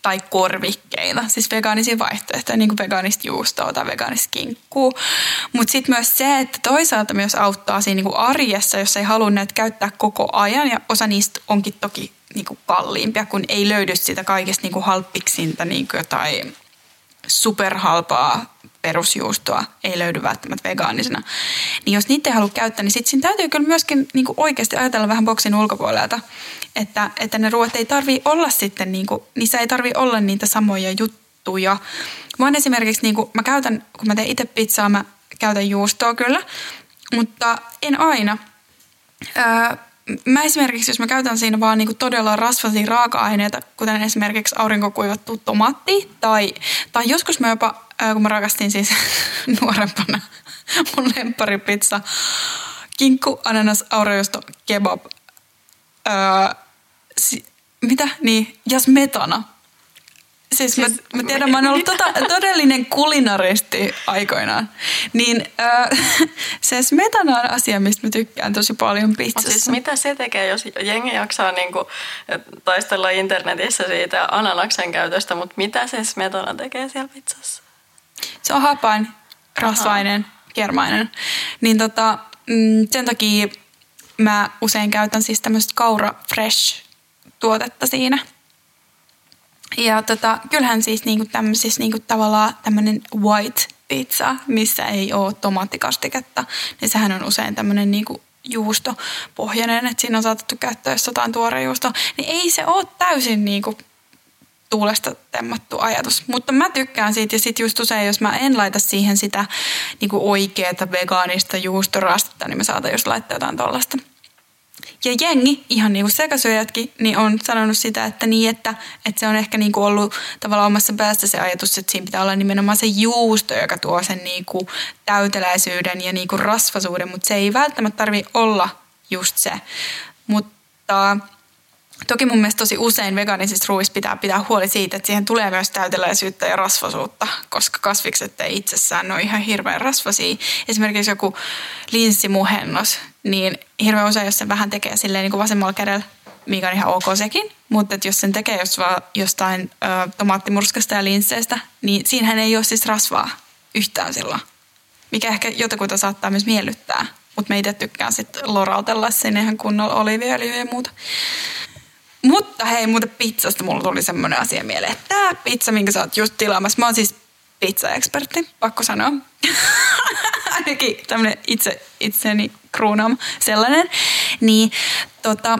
tai korvikkeita, siis vegaanisia vaihtoehtoja, niin kuin vegaanista juustoa tai vegaanista kinkkuu. Mutta sitten myös se, että toisaalta myös auttaa siinä niin kuin arjessa, jos ei halua näitä käyttää koko ajan, ja osa niistä onkin toki niin kuin kalliimpia, kun ei löydy sitä kaikesta niin kuin halppiksinta niin kuin jotain superhalpaa perusjuustoa ei löydy välttämättä vegaanisena. Niin jos niitä ei halua käyttää, niin sitten siinä täytyy kyllä myöskin niin kuin oikeasti ajatella vähän boksin ulkopuolelta, että, että ne ruoat ei tarvi olla sitten, niin kuin, niissä ei tarvi olla niitä samoja juttuja. Vaan esimerkiksi niin kuin, mä käytän, kun mä teen itse pizzaa, mä käytän juustoa kyllä, mutta en aina. Öö, mä esimerkiksi, jos mä käytän siinä vaan niinku todella rasvaisia raaka-aineita, kuten esimerkiksi aurinkokuivattu tomaatti, tai, tai joskus mä jopa, kun mä rakastin siis nuorempana mun lempparipizza, kinkku, ananas, aurajuusto, kebab, öö, si, mitä? Niin, ja smetana. Siis, siis mä, mä tiedän, mä oon ollut tota, todellinen kulinaristi aikoinaan. Niin äh, se smetana on asia, mistä mä tykkään tosi paljon pizzassa. Siis mitä se tekee, jos jengi jaksaa niinku taistella internetissä siitä ananaksen käytöstä, mutta mitä se smetana tekee siellä pizzassa? Se on hapain, rasvainen, Aha. kermainen. Niin tota, mm, sen takia mä usein käytän siis tämmöistä kaura fresh tuotetta siinä – ja tota, kyllähän siis niinku tämmöisissä niinku tavallaan tämmöinen white pizza, missä ei ole tomaattikastiketta, niin sehän on usein tämmöinen niinku juustopohjainen, että siinä on saatettu käyttää jotain juusto, niin ei se ole täysin niinku tuulesta temmattu ajatus. Mutta mä tykkään siitä ja sitten just usein, jos mä en laita siihen sitä niinku oikeaa vegaanista juustorastetta, niin mä saatan just laittaa jotain tollasta. Ja jengi, ihan niin kuin sekasyöjätkin, niin on sanonut sitä, että niin, että, että se on ehkä niin kuin ollut tavallaan omassa päässä se ajatus, että siinä pitää olla nimenomaan se juusto, joka tuo sen niin kuin täyteläisyyden ja niin kuin rasvasuuden, mutta se ei välttämättä tarvi olla just se. Mutta toki mun mielestä tosi usein vegaanisissa ruuissa pitää pitää huoli siitä, että siihen tulee myös täyteläisyyttä ja rasvasuutta, koska kasvikset ei itsessään ole ihan hirveän rasvasia. Esimerkiksi joku linssimuhennos, niin hirveän usein, jos se vähän tekee silleen niin kuin vasemmalla kädellä, mikä on ihan ok sekin, mutta että jos sen tekee jos vaan jostain ö, tomaattimurskasta ja linsseistä, niin siinähän ei ole siis rasvaa yhtään silloin. Mikä ehkä jotakuta saattaa myös miellyttää, mutta me itse tykkään sitten lorautella sinne ihan kunnolla oliiviöljyä ja muuta. Mutta hei, muuten pizzasta mulla tuli semmoinen asia mieleen. Tämä pizza, minkä sä oot just tilaamassa, mä oon siis pizza-ekspertti, pakko sanoa. Ainakin tämmöinen itse, itseni kruunaama sellainen. Niin tota,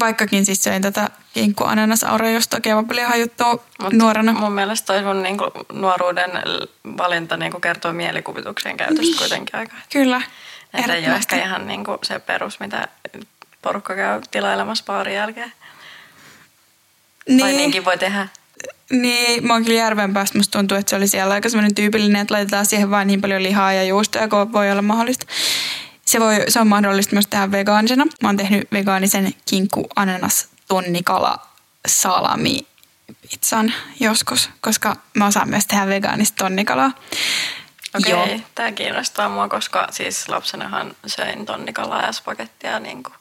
vaikkakin siis söin tätä kinkku ananasaura, josta kebabilihan juttua nuorena. Mun mielestä toi sun niinku nuoruuden valinta niinku kertoo mielikuvituksen käytöstä niin. kuitenkin aika. Kyllä. Että ei ole ehkä ihan niinku se perus, mitä porukka käy tilailemassa baarin jälkeen. Niin. Tai niinkin voi tehdä. Niin, mä oon kyllä järven päästä. Musta tuntuu, että se oli siellä aika semmoinen tyypillinen, että laitetaan siihen vain niin paljon lihaa ja juustoja, kun voi olla mahdollista. Se, voi, se on mahdollista myös tehdä vegaanisena. Mä oon tehnyt vegaanisen kinkku ananas tonnikala salami pizzan joskus, koska mä osaan myös tehdä vegaanista tonnikalaa. Okei, okay, tämä kiinnostaa mua, koska siis lapsenahan söin tonnikalaa ja spagettia niin kuin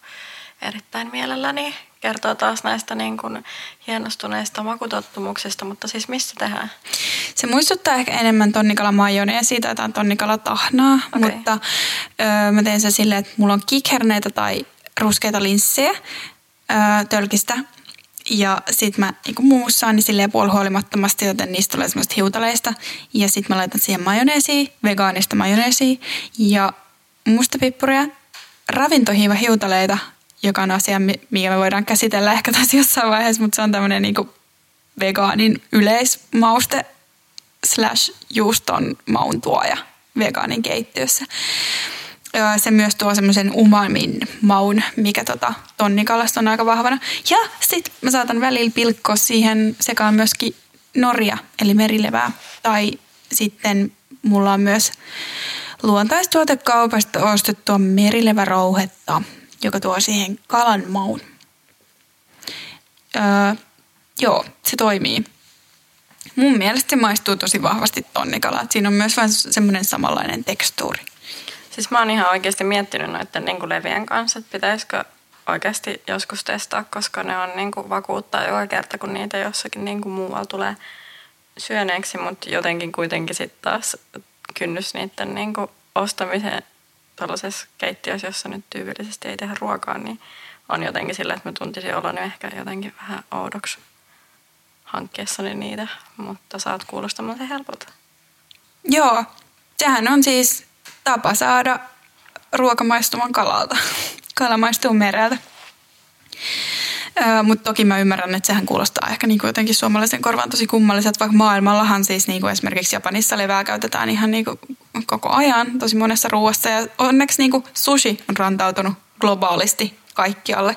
erittäin mielelläni. Kertoo taas näistä niin kuin hienostuneista makutottumuksista, mutta siis missä tehdään? Se muistuttaa ehkä enemmän tonnikala siitä, että on tonnikala tahnaa, okay. mutta öö, mä teen se silleen, että mulla on kikherneitä tai ruskeita linssejä öö, tölkistä ja sit mä niin muussaan niin silleen puolihuolimattomasti, joten niistä tulee semmoista hiutaleista. Ja sit mä laitan siihen majoneesia, vegaanista majoneesia ja mustapippuria, ravintohiiva hiutaleita joka on asia, mikä me voidaan käsitellä ehkä tässä jossain vaiheessa, mutta se on tämmöinen niin vegaanin yleismauste slash juuston maun tuoja vegaanin keittiössä. Se myös tuo semmoisen umamin maun, mikä tota, tonnikalasta on aika vahvana. Ja sitten mä saatan välillä pilkkoa siihen sekaan myöskin norja, eli merilevää. Tai sitten mulla on myös luontaistuotekaupasta ostettua merilevärouhetta, joka tuo siihen kalan maun. Öö, joo, se toimii. Mun mielestä se maistuu tosi vahvasti tonnikala. Siinä on myös vähän semmoinen samanlainen tekstuuri. Siis mä oon ihan oikeasti miettinyt noiden niin levien kanssa, että pitäisikö oikeasti joskus testaa, koska ne on niin kuin vakuuttaa joka kerta, kun niitä jossakin niin kuin muualla tulee syöneeksi, mutta jotenkin kuitenkin sitten taas kynnys niiden niin kuin ostamiseen tällaisessa keittiössä, jossa nyt tyypillisesti ei tehdä ruokaa, niin on jotenkin sillä, että mä tuntisin oloni ehkä jotenkin vähän oudoksi hankkeessani niitä, mutta saat kuulostamaan helpolta. Joo, sehän on siis tapa saada ruokamaistuman kalalta. Kala maistuu mereltä. Mutta toki mä ymmärrän, että sehän kuulostaa ehkä niinku jotenkin suomalaisen korvaan tosi kummalliset, vaikka maailmallahan siis niinku esimerkiksi Japanissa levää käytetään ihan niinku koko ajan tosi monessa ruoassa. Ja onneksi niinku sushi on rantautunut globaalisti kaikkialle,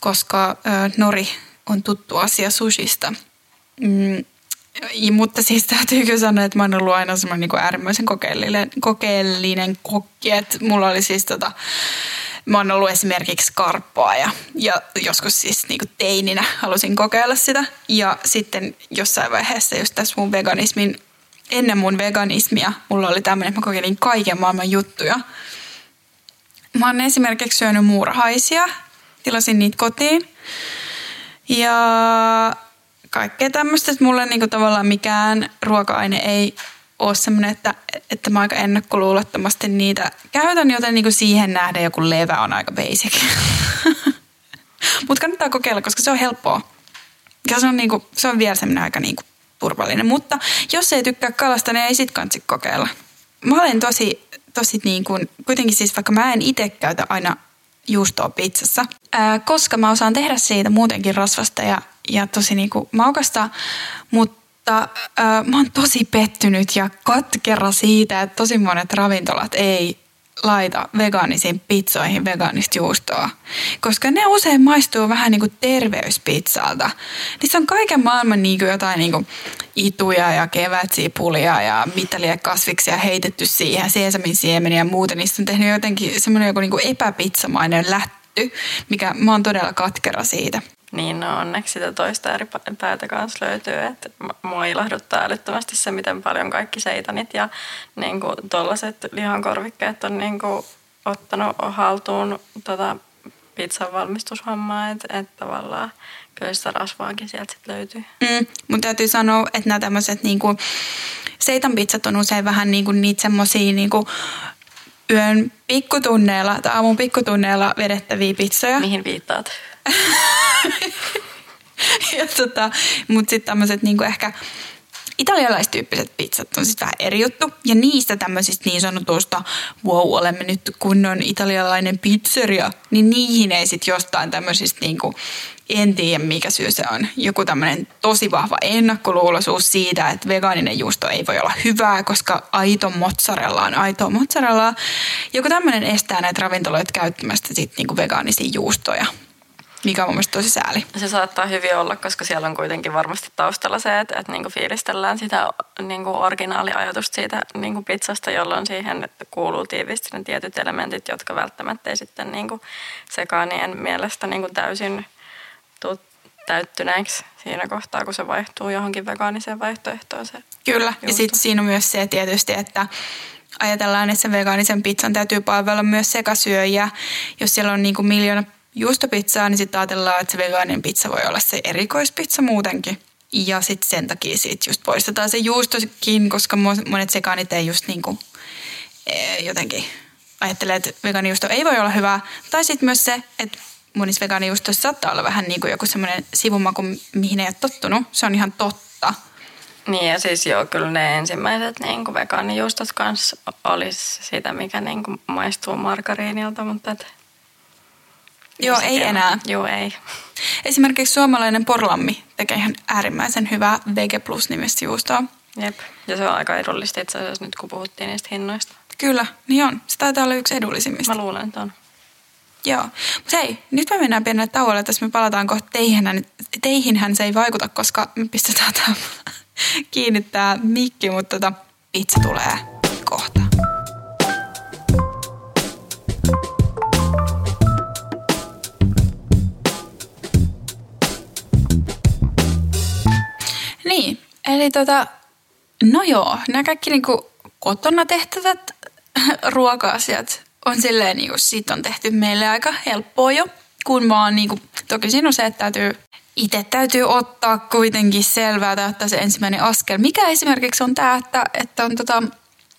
koska ö, nori on tuttu asia sushista. Mm, mutta siis täytyy kyllä sanoa, että mä oon ollut aina semmoinen niin äärimmäisen kokeellinen, kokeellinen kokki. Että mulla oli siis tota, mä oon ollut esimerkiksi karppoa ja, ja joskus siis niin kuin teininä halusin kokeilla sitä. Ja sitten jossain vaiheessa just tässä mun veganismin, ennen mun veganismia, mulla oli tämmöinen, että mä kokeilin kaiken maailman juttuja. Mä oon esimerkiksi syönyt muurahaisia, tilasin niitä kotiin. Ja kaikkea tämmöistä, että mulle niinku tavallaan mikään ruoka-aine ei ole semmoinen, että, että mä aika ennakkoluulottomasti niitä käytän, joten niin kuin siihen nähden joku levä on aika basic. Mutta kannattaa kokeilla, koska se on helppoa. Ja se on, niin kuin, se on vielä semmoinen aika niin kuin turvallinen. Mutta jos ei tykkää kalasta, niin ei sit kansi kokeilla. Mä olen tosi, tosi niin kuin, kuitenkin siis vaikka mä en itse käytä aina juustoa pizzassa, ää, koska mä osaan tehdä siitä muutenkin rasvasta ja, ja tosi niin kuin maukasta, mutta äh, mä oon tosi pettynyt ja katkera siitä, että tosi monet ravintolat ei laita vegaanisiin pizzoihin vegaanista juustoa. Koska ne usein maistuu vähän niin kuin terveyspizzalta. Niissä on kaiken maailman niin kuin jotain niin kuin ituja ja kevätsipulia ja mitä liian kasviksia heitetty siihen, seesamin siemeniä ja muuta. Niistä on tehnyt jotenkin semmoinen joku niin kuin epäpizzamainen hylätty, mikä mä oon todella katkera siitä. Niin, no onneksi sitä toista eri päätä kanssa löytyy. Että mua ilahduttaa älyttömästi se, miten paljon kaikki seitanit ja niin tuollaiset lihankorvikkeet on niin kuin, ottanut haltuun tota, pizzan valmistushommaa, että et tavallaan kyllä sitä rasvaakin sieltä sit löytyy. Mm, mun täytyy sanoa, että nämä tämmöiset niinku, seitan pizzat on usein vähän niinku niitä semmosia niinku, yön pikkutunneilla tai aamun pikkutunneilla vedettäviä pizzoja. Mihin viittaat? ja tota, mutta sitten tämmöiset niinku ehkä italialaistyyppiset pizzat on sitten vähän eri juttu. Ja niistä tämmöisistä niin sanotusta, wow, olemme nyt kunnon italialainen pizzeria, niin niihin ei sitten jostain tämmöisistä niinku, en tiedä mikä syy se on. Joku tämmöinen tosi vahva ennakkoluuloisuus siitä, että vegaaninen juusto ei voi olla hyvää, koska aito mozzarella on aito mozzarella. Joku tämmöinen estää näitä ravintoloita käyttämästä sitten niinku vegaanisia juustoja mikä on mun mielestä tosi sääli. Se saattaa hyvin olla, koska siellä on kuitenkin varmasti taustalla se, että, että niinku fiilistellään sitä niinku originaaliajatusta siitä niinku pizzasta, jolloin siihen kuuluu tiivisti ne tietyt elementit, jotka välttämättä ei sitten niinku sekaanien mielestä niinku täysin tuu täyttyneeksi siinä kohtaa, kun se vaihtuu johonkin vegaaniseen vaihtoehtoon. Se Kyllä, juusto. ja sitten siinä on myös se tietysti, että ajatellaan, että sen vegaanisen pizzan täytyy palvella myös sekasyöjiä. Jos siellä on niin kuin miljoona juustopizzaa, niin sitten ajatellaan, että se vegaaninen pizza voi olla se erikoispizza muutenkin. Ja sitten sen takia siitä just poistetaan se juustokin, koska monet sekaanit ei just niin kuin, e, jotenkin ajattelee, että vegaanijuusto ei voi olla hyvää. Tai sitten myös se, että monissa vegaanijuustoissa saattaa olla vähän niin kuin joku semmoinen sivumaku, mihin ei ole tottunut. Se on ihan totta. Niin ja siis joo, kyllä ne ensimmäiset niin kuin vegaanijuustot kanssa olisi sitä, mikä niin kuin maistuu margariinilta, mutta et Joo, ei enää. Joo, ei. Esimerkiksi suomalainen porlammi tekee ihan äärimmäisen hyvää Vege Plus nimistä juustoa. Jep, ja se on aika edullista itse asiassa nyt, kun puhuttiin niistä hinnoista. Kyllä, niin on. Se taitaa olla yksi edullisimmista. Mä luulen, että on. Joo. Mutta hei, nyt me mennään pienelle tauolle, tässä me palataan kohta teihinhän. Teihinhän se ei vaikuta, koska me pistetään tämä kiinnittää mikki, mutta tota, pizza tulee eli tota, no joo, nämä kaikki niinku kotona tehtävät ruoka-asiat on silleen, niinku, siitä on tehty meille aika helppoa jo, kun vaan niinku, toki siinä on se, että täytyy itse täytyy ottaa kuitenkin selvää tai ottaa se ensimmäinen askel. Mikä esimerkiksi on tämä, että, että on tota,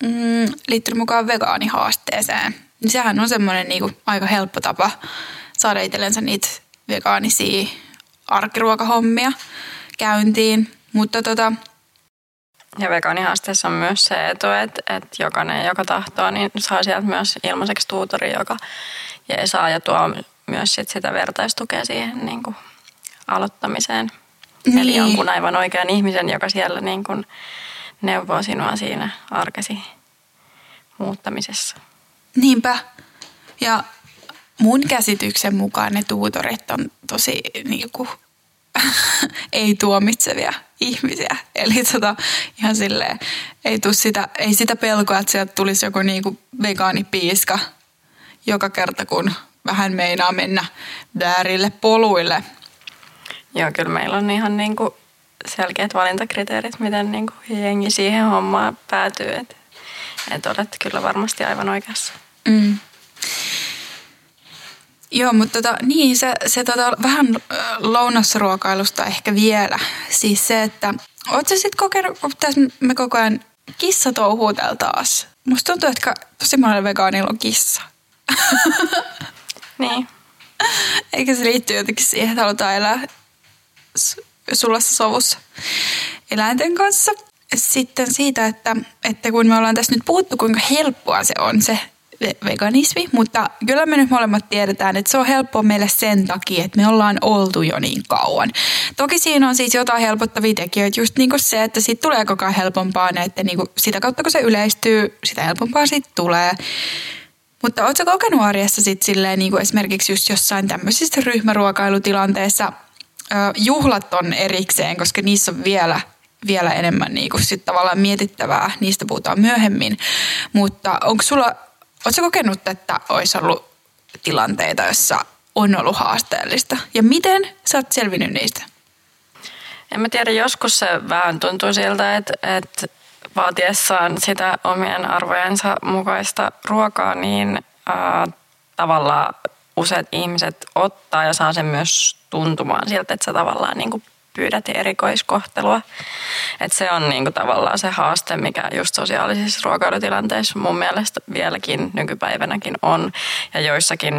mm, liittynyt mukaan vegaanihaasteeseen. Niin sehän on semmoinen niinku aika helppo tapa saada itsellensä niitä vegaanisia arkiruokahommia käyntiin. Mutta tota... Ja vegaanihaasteessa on myös se etu, että, että jokainen, joka tahtoo, niin saa sieltä myös ilmaiseksi tuutori, joka ja saa ja tuo myös sit sitä vertaistukea siihen niin kuin aloittamiseen. Niin. Eli jonkun aivan oikean ihmisen, joka siellä niin kuin neuvoo sinua siinä arkesi muuttamisessa. Niinpä. Ja mun käsityksen mukaan ne tuutorit on tosi niin kuin, ei tuomitsevia ihmisiä. Eli tota, ihan silleen, ei, sitä, ei sitä pelkoa, että sieltä tulisi joku niinku vegaanipiiska joka kerta, kun vähän meinaa mennä väärille poluille. Joo, kyllä meillä on ihan niinku selkeät valintakriteerit, miten niinku jengi siihen hommaan päätyy. Että et olet kyllä varmasti aivan oikeassa. Mm. Joo, mutta tota, niin se, se tota, vähän lounasruokailusta ehkä vielä. Siis se, että ootko sitten kokenut, kun tässä me koko ajan kissa touhuu täällä taas. Musta tuntuu, että tosi monella vegaanilla on kissa. niin. Eikä se liittyy jotenkin siihen, että halutaan elää sulassa sovussa eläinten kanssa. Sitten siitä, että, että kun me ollaan tässä nyt puhuttu, kuinka helppoa se on se veganismi, mutta kyllä me nyt molemmat tiedetään, että se on helppo meille sen takia, että me ollaan oltu jo niin kauan. Toki siinä on siis jotain helpottavia tekijöitä, just niin kuin se, että siitä tulee koko ajan helpompaa, että niin kuin sitä kautta kun se yleistyy, sitä helpompaa siitä tulee. Mutta ootko kokenut arjessa sit silleen, niin kuin esimerkiksi just jossain tämmöisissä ryhmäruokailutilanteissa juhlat on erikseen, koska niissä on vielä vielä enemmän niin kuin sit tavallaan mietittävää, niistä puhutaan myöhemmin. Mutta onko sulla Oletko kokenut, että olisi ollut tilanteita, jossa on ollut haasteellista. Ja miten sä oot selvinnyt niistä? En mä tiedä, joskus se vähän tuntuu siltä, että, että vaatiessaan sitä omien arvojensa mukaista ruokaa, niin ää, tavallaan useat ihmiset ottaa ja saa sen myös tuntumaan siltä, että sä tavallaan niin kuin pyydät erikoiskohtelua. Et se on niinku tavallaan se haaste, mikä just sosiaalisissa ruokailutilanteissa mun mielestä vieläkin nykypäivänäkin on. Ja joissakin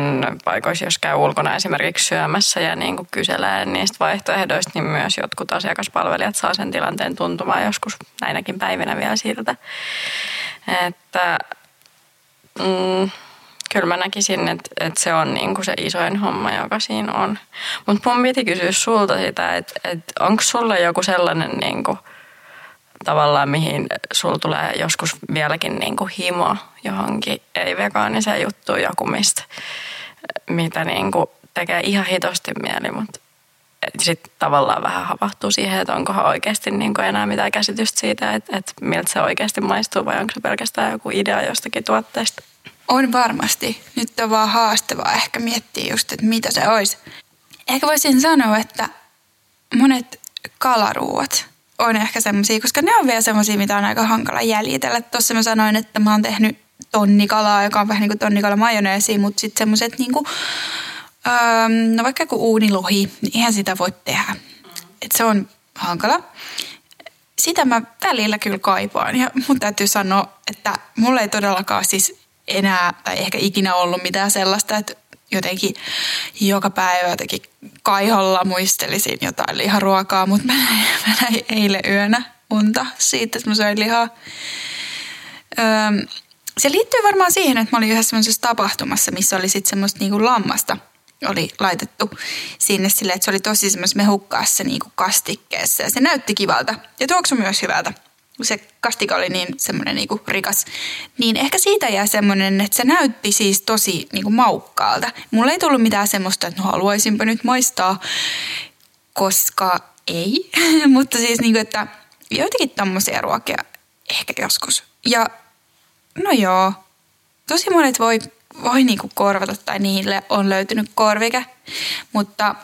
paikoissa, jos käy ulkona esimerkiksi syömässä ja niinku kyselee niistä vaihtoehdoista, niin myös jotkut asiakaspalvelijat saa sen tilanteen tuntumaan joskus näinäkin päivinä vielä siltä. Että mm, kyllä mä näkisin, että, että se on niin kuin se isoin homma, joka siinä on. Mutta mun piti kysyä sulta sitä, että, että onko sulla joku sellainen niin kuin, tavallaan, mihin sul tulee joskus vieläkin niin kuin himo johonkin ei-vegaaniseen juttuun joku, mistä, mitä niin kuin tekee ihan hitosti mieli, mutta sitten tavallaan vähän havahtuu siihen, että onkohan oikeasti niin kuin enää mitään käsitystä siitä, että, että miltä se oikeasti maistuu vai onko se pelkästään joku idea jostakin tuotteesta. On varmasti. Nyt on vaan haastavaa ehkä miettiä just, että mitä se olisi. Ehkä voisin sanoa, että monet kalaruuat on ehkä semmoisia, koska ne on vielä semmoisia, mitä on aika hankala jäljitellä. Tuossa mä sanoin, että mä oon tehnyt tonnikalaa, joka on vähän niin kuin tonnikala majoneesi, mutta sitten semmoiset niin kuin, öö, no vaikka kuin uunilohi, niin eihän sitä voi tehdä. Et se on hankala. Sitä mä välillä kyllä kaipaan ja mun täytyy sanoa, että mulla ei todellakaan siis enää tai ehkä ikinä ollut mitään sellaista, että jotenkin joka päivä jotenkin kaiholla muistelisin jotain liharuokaa, mutta mä näin, mä näin eilen yönä unta siitä, että mä söin lihaa. Öö, se liittyy varmaan siihen, että mä olin yhdessä semmoisessa tapahtumassa, missä oli sitten semmoista niinku lammasta oli laitettu sinne sille, että se oli tosi semmoisessa mehukkaassa niinku kastikkeessa ja se näytti kivalta ja tuoksu myös hyvältä se kastika oli niin semmoinen niinku rikas, niin ehkä siitä jää semmoinen, että se näytti siis tosi niinku maukkaalta. Mulla ei tullut mitään semmoista, että no haluaisinpa nyt maistaa, koska ei. Mutta siis niinku, että joitakin tommosia ruokia ehkä joskus. Ja no joo, tosi monet voi, voi niinku korvata tai niille on löytynyt korvike, mutta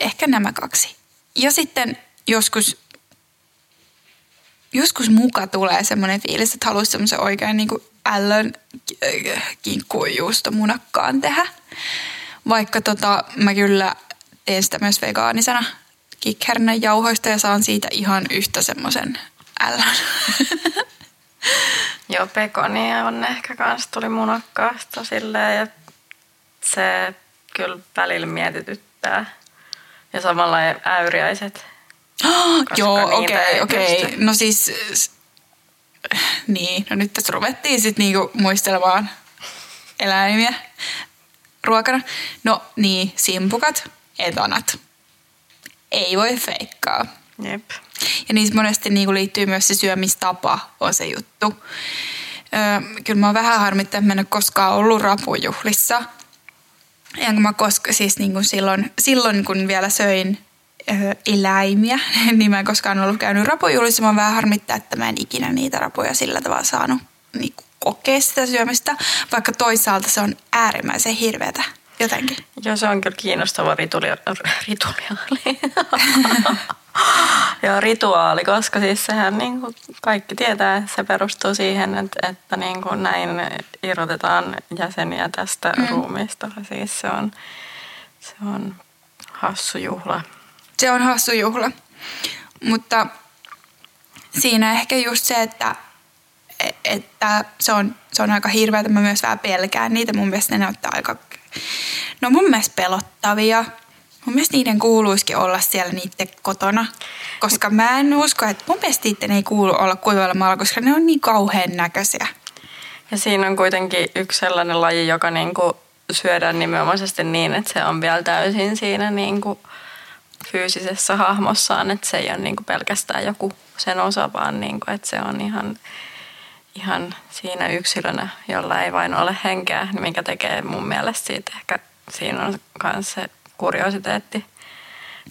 ehkä nämä kaksi. Ja sitten joskus joskus muka tulee semmoinen fiilis, että haluaisi semmoisen oikein niin ällön kinkkujuusto munakkaan tehdä. Vaikka tota, mä kyllä teen sitä myös vegaanisena kikhernen jauhoista ja saan siitä ihan yhtä semmoisen ällön. Joo, pekonia on ehkä kans tuli munakkaasta silleen ja se kyllä välillä mietityttää. Ja samalla äyriäiset Joo, okei, okay, okei. Okay. No siis, niin, no nyt tässä ruvettiin sitten niinku muistelemaan eläimiä ruokana. No niin, simpukat, etonat. Ei voi feikkaa. Jep. Ja niissä monesti niinku liittyy myös se syömistapa, on se juttu. Öö, kyllä mä oon vähän harmittanut, että mä en ole koskaan ollut rapujuhlissa. Enkä mä koska, siis niin kuin silloin, silloin, kun vielä söin eläimiä, niin mä en koskaan ollut käynyt rapujuhlissa. Mä vähän harmittaa, että mä en ikinä niitä rapuja sillä tavalla saanut niin kokea sitä syömistä, vaikka toisaalta se on äärimmäisen hirveätä jotenkin. Joo, se on kyllä kiinnostava rituli, rituaali. Joo, rituaali, koska siis sehän niin kuin kaikki tietää, että se perustuu siihen, että, että niin kuin näin irrotetaan jäseniä tästä mm. ruumiista. Siis se on, se on hassu juhla se on hassu juhla. Mutta siinä ehkä just se, että, että se, on, se on aika hirveä, että mä myös vähän pelkään niitä. Mun mielestä ne näyttää aika, no mun mielestä pelottavia. Mun mielestä niiden kuuluisikin olla siellä niiden kotona. Koska mä en usko, että mun mielestä niiden ei kuulu olla kuivailla koska ne on niin kauhean näköisiä. Ja siinä on kuitenkin yksi sellainen laji, joka niinku syödään nimenomaisesti niin, että se on vielä täysin siinä niinku fyysisessä hahmossaan, että se ei ole niin kuin pelkästään joku sen osa, vaan niin kuin, että se on ihan, ihan siinä yksilönä, jolla ei vain ole henkeä, mikä tekee mun mielestä siitä ehkä siinä on myös se kuriositeetti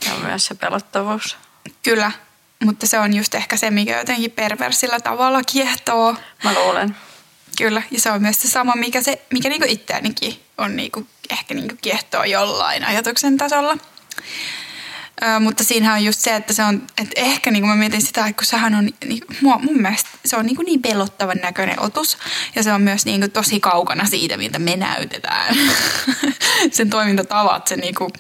ja myös se pelottavuus. Kyllä, mutta se on just ehkä se, mikä jotenkin perversillä tavalla kiehtoo. Mä luulen. Kyllä, ja se on myös se sama, mikä, se, mikä niinku itseänikin on niinku, ehkä niinku kiehtoo jollain ajatuksen tasolla. Ö, mutta siinähän on just se, että se on, että ehkä niin kuin mä mietin sitä, että kun sehän on, niin, mua, mun mielestä se on niin, kuin niin pelottavan näköinen otus. Ja se on myös niin kuin tosi kaukana siitä, mitä me näytetään. Sen toimintatavat, se niin kuin,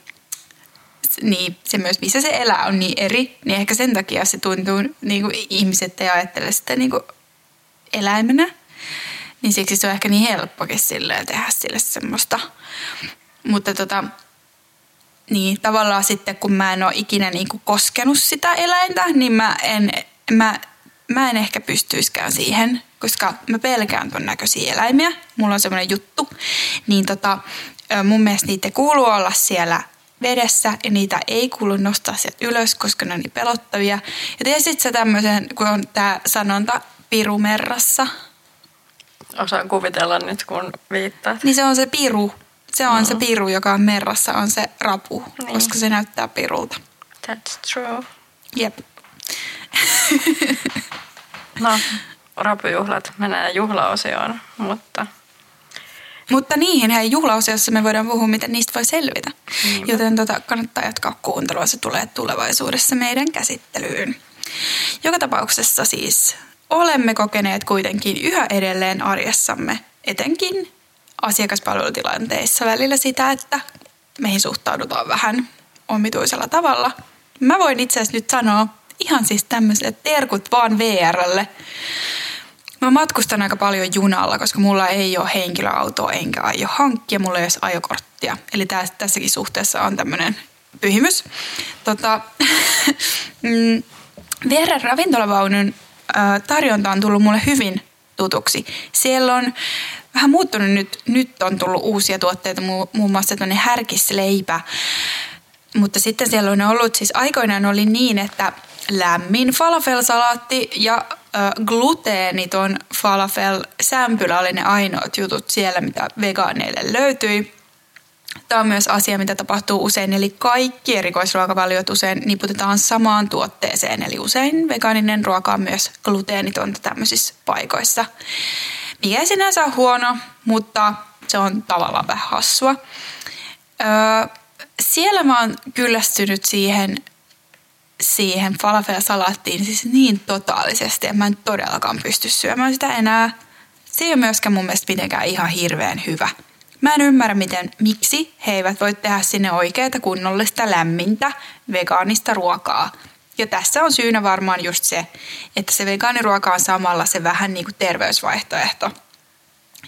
niin se myös, missä se elää, on niin eri. Niin ehkä sen takia se tuntuu, niin kuin ihmiset ei ajattele sitä niin kuin eläimenä. Niin siksi se on ehkä niin helppokin silleen tehdä sille semmoista. Mutta tota, niin tavallaan sitten kun mä en ole ikinä niin kuin koskenut sitä eläintä, niin mä en, mä, mä en ehkä pystyiskään siihen, koska mä pelkään ton näköisiä eläimiä. Mulla on semmoinen juttu. Niin tota, mun mielestä niitä kuuluu olla siellä vedessä ja niitä ei kuulu nostaa sieltä ylös, koska ne on niin pelottavia. Ja tiesit sä tämmöisen, kun on tämä sanonta pirumerrassa? Osaan kuvitella nyt, kun viittaat. Niin se on se piru. Se on mm. se piru, joka on merrassa, on se rapu, niin. koska se näyttää pirulta. That's true. Jep. no, rapujuhlat menee juhlaosioon, mutta... Mutta niihin hei juhlaosiossa me voidaan puhua, miten niistä voi selvitä. Niinpä. Joten tota, kannattaa jatkaa kuuntelua, se tulee tulevaisuudessa meidän käsittelyyn. Joka tapauksessa siis olemme kokeneet kuitenkin yhä edelleen arjessamme, etenkin asiakaspalvelutilanteissa välillä sitä, että meihin suhtaudutaan vähän omituisella tavalla. Mä voin itse asiassa nyt sanoa ihan siis tämmöiselle terkut vaan VRlle. Mä matkustan aika paljon junalla, koska mulla ei ole henkilöautoa enkä aio hankkia, mulla ei ole ajokorttia. Eli tässäkin suhteessa on tämmöinen pyhimys. Tota, mm, VR-ravintolavaunun tarjonta on tullut mulle hyvin tutuksi. Siellä on vähän muuttunut nyt. Nyt on tullut uusia tuotteita, muun muassa tämmöinen härkisleipä. Mutta sitten siellä on ollut, siis aikoinaan oli niin, että lämmin falafel-salaatti ja äh, gluteeniton falafel-sämpylä oli ne ainoat jutut siellä, mitä vegaaneille löytyi. Tämä on myös asia, mitä tapahtuu usein, eli kaikki erikoisruokavaliot usein niputetaan samaan tuotteeseen, eli usein vegaaninen ruoka on myös gluteenitonta tämmöisissä paikoissa. Mikä ei sinänsä ole huono, mutta se on tavallaan vähän hassua. Öö, siellä mä oon kyllästynyt siihen, siihen falafel-salaattiin siis niin totaalisesti, että mä en todellakaan pysty syömään sitä enää. Se ei ole myöskään mun mielestä mitenkään ihan hirveän hyvä. Mä en ymmärrä, miten, miksi he eivät voi tehdä sinne oikeaa kunnollista lämmintä vegaanista ruokaa – ja tässä on syynä varmaan just se, että se vegaaniruoka on samalla se vähän niin kuin terveysvaihtoehto.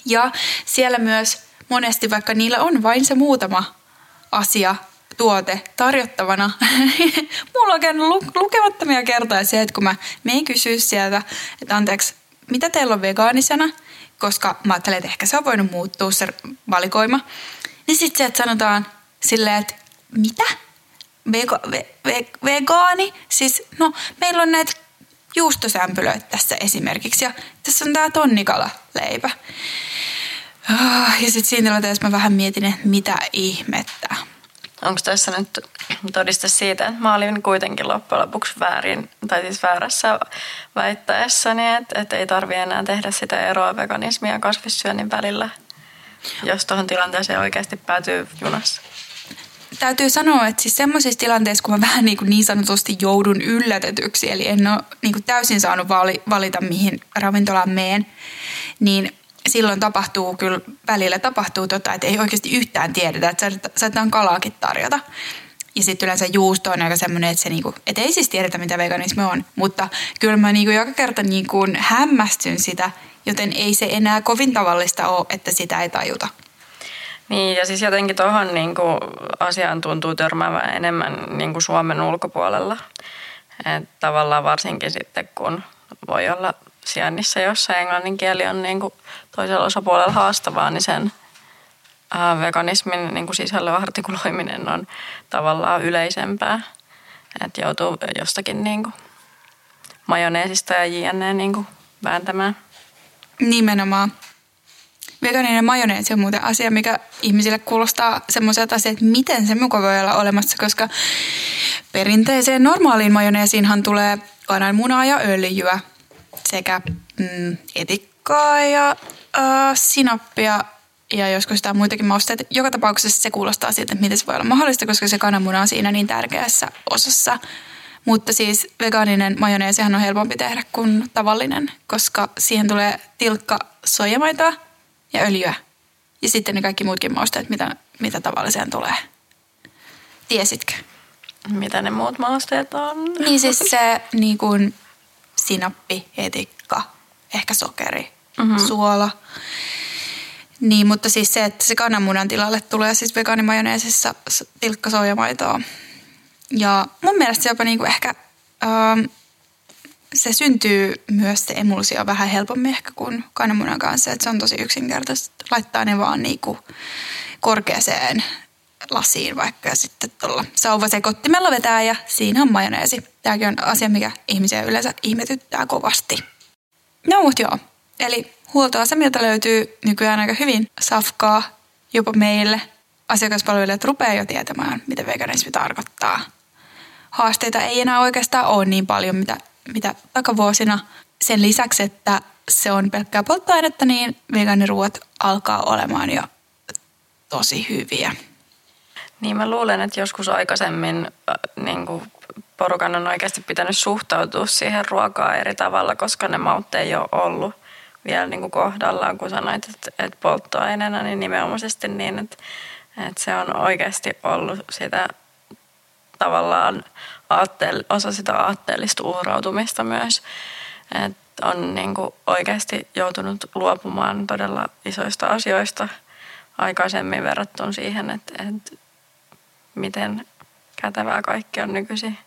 Ja siellä myös monesti, vaikka niillä on vain se muutama asia, tuote tarjottavana. Mulla on käynyt lukemattomia kertoja se, että kun mä menen kysyä sieltä, että anteeksi, mitä teillä on vegaanisena, koska mä ajattelen, että ehkä se on voinut muuttua se valikoima. Niin sitten sieltä sanotaan silleen, että mitä? Vega, ve, ve, vegaani. Siis, no, meillä on näitä juustosämpylöitä tässä esimerkiksi. Ja tässä on tämä tonnikala-leipä. Ah, ja sitten siinä tilanteessa mä vähän mietin, että mitä ihmettä. Onko tässä nyt todiste siitä, että mä olin kuitenkin loppujen lopuksi väärin, tai siis väärässä väittäessäni, että, että ei tarvi enää tehdä sitä eroa veganismia ja kasvissyönnin välillä, jos tuohon tilanteeseen oikeasti päätyy junassa? Täytyy sanoa, että siis semmoisissa tilanteissa, kun mä vähän niin, kuin niin sanotusti joudun yllätetyksi, eli en ole niin kuin täysin saanut valita, mihin ravintolaan meen, niin silloin tapahtuu kyllä, välillä tapahtuu tota, että ei oikeasti yhtään tiedetä, että saatetaan kalaakin tarjota. Ja sitten yleensä juusto on aika semmoinen, että, se niinku, et ei siis tiedetä, mitä veganismi on. Mutta kyllä mä niinku joka kerta niinku hämmästyn sitä, joten ei se enää kovin tavallista ole, että sitä ei tajuta. Niin, ja siis jotenkin tuohon niin asiaan tuntuu törmäävän enemmän niin kuin Suomen ulkopuolella. Et tavallaan varsinkin sitten, kun voi olla sijainnissa, jossa englannin kieli on niin kuin toisella osapuolella haastavaa, niin sen veganismin niin kuin sisällön artikuloiminen on tavallaan yleisempää. Että joutuu jostakin niin kuin majoneesista ja jne. Niin kuin vääntämään. Nimenomaan. Veganinen majoneesi on muuten asia, mikä ihmisille kuulostaa semmoiselta asiaa, että miten se muka voi olla olemassa, koska perinteiseen normaaliin majoneesiinhan tulee kananmunaa ja öljyä sekä mm, etikkaa ja äh, sinappia ja joskus sitä muitakin mausteita. Joka tapauksessa se kuulostaa siltä, että miten se voi olla mahdollista, koska se kananmuna on siinä niin tärkeässä osassa. Mutta siis vegaaninen majoneesihan on helpompi tehdä kuin tavallinen, koska siihen tulee tilkka soijamaitoa ja öljyä. Ja sitten ne kaikki muutkin mausteet, mitä, mitä tavalliseen tulee. Tiesitkö? Mitä ne muut mausteet on? Niin siis se niin kuin sinappi, etikka, ehkä sokeri, mm-hmm. suola. Niin, mutta siis se, että se kananmunan tilalle tulee siis vegaanimajoneesissa tilkka soijamaitoa. Ja mun mielestä se jopa niinku ehkä, ähm, se syntyy myös se emulsio vähän helpommin ehkä kuin kananmunan kanssa. Että se on tosi yksinkertaista. Laittaa ne vaan niinku korkeaseen lasiin vaikka ja sitten tuolla sauvasekottimella vetää ja siinä on majoneesi. Tämäkin on asia, mikä ihmisiä yleensä ihmetyttää kovasti. No mut joo, eli huoltoasemilta löytyy nykyään aika hyvin safkaa jopa meille. Asiakaspalvelijat rupeaa jo tietämään, mitä veganismi tarkoittaa. Haasteita ei enää oikeastaan ole niin paljon, mitä, mitä takavuosina. Sen lisäksi, että se on pelkkää polttoainetta, niin vegaaniruot alkaa olemaan jo tosi hyviä. Niin mä luulen, että joskus aikaisemmin äh, niin kuin porukan on oikeasti pitänyt suhtautua siihen ruokaa eri tavalla, koska ne maut ei ole ollut vielä niin kuin kohdallaan, kun sanoit, että, että polttoaineena, niin nimenomaisesti niin, että, että se on oikeasti ollut sitä tavallaan aatteel, osa sitä aatteellista uhrautumista myös. Että on niin kuin oikeasti joutunut luopumaan todella isoista asioista aikaisemmin verrattuna siihen, että, että miten kätevää kaikki on nykyisin.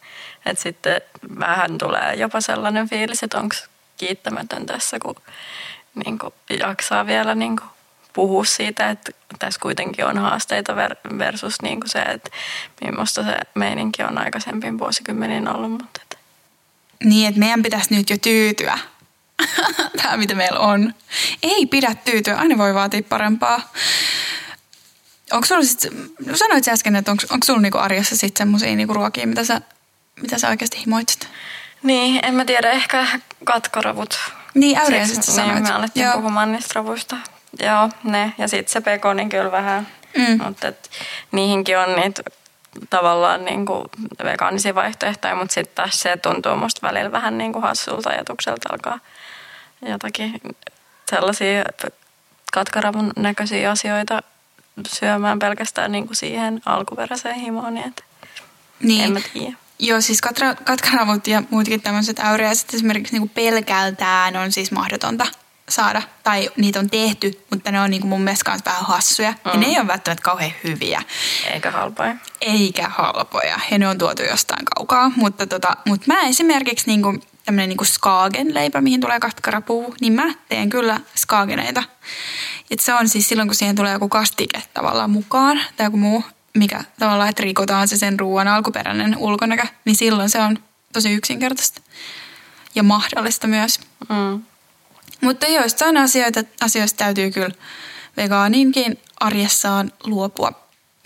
Että sitten vähän tulee jopa sellainen fiilis, että onko kiittämätön tässä, kun niin kuin jaksaa vielä niin kuin puhua siitä, että tässä kuitenkin on haasteita versus niin kuin se, että millaista se meininki on aikaisemmin vuosikymmeniin ollut. Mutta että. Niin, että meidän pitäisi nyt jo tyytyä tähän, mitä meillä on. Ei pidä tyytyä, aina voi vaatia parempaa. Onko sulla sit, no sanoit sä äsken, että onko, onko sulla niinku arjessa sitten semmoisia niinku ruokia, mitä sä, mitä sä oikeasti himoitsit? Niin, en mä tiedä, ehkä katkaravut. Niin, äyriäiset sä sanoit. Niin, me alettiin Joo. puhumaan niistä ravuista. Joo, ne. Ja sitten se pekoni kyllä vähän. Mm. Mutta niihinkin on niitä tavallaan niin kuin vegaanisia vaihtoehtoja, mutta sitten taas se tuntuu musta välillä vähän niin kuin hassulta ajatukselta alkaa jotakin sellaisia katkaravun näköisiä asioita syömään pelkästään niin kuin siihen alkuperäiseen himoon. Niin, että niin. En mä tiedä. Joo, siis katra, katkaravut ja muutkin tämmöiset äyriäiset esimerkiksi niin kuin pelkältään on siis mahdotonta saada, tai niitä on tehty, mutta ne on niin kuin mun mielestä myös vähän hassuja. Mm. Ja ne ei ole välttämättä kauhean hyviä. Eikä halpoja. Eikä halpoja. Ja ne on tuotu jostain kaukaa. Mutta, tota, mutta mä esimerkiksi niin kuin, tämmöinen niin kuin skagen-leipä, mihin tulee katkarapuu, niin mä teen kyllä skageneita. Et se on siis silloin, kun siihen tulee joku kastike tavallaan mukaan tai joku muu, mikä tavallaan, että rikotaan se sen ruoan alkuperäinen ulkonäkö, niin silloin se on tosi yksinkertaista ja mahdollista myös. Mm. Mutta joistain asioita, asioista täytyy kyllä vegaaninkin arjessaan luopua.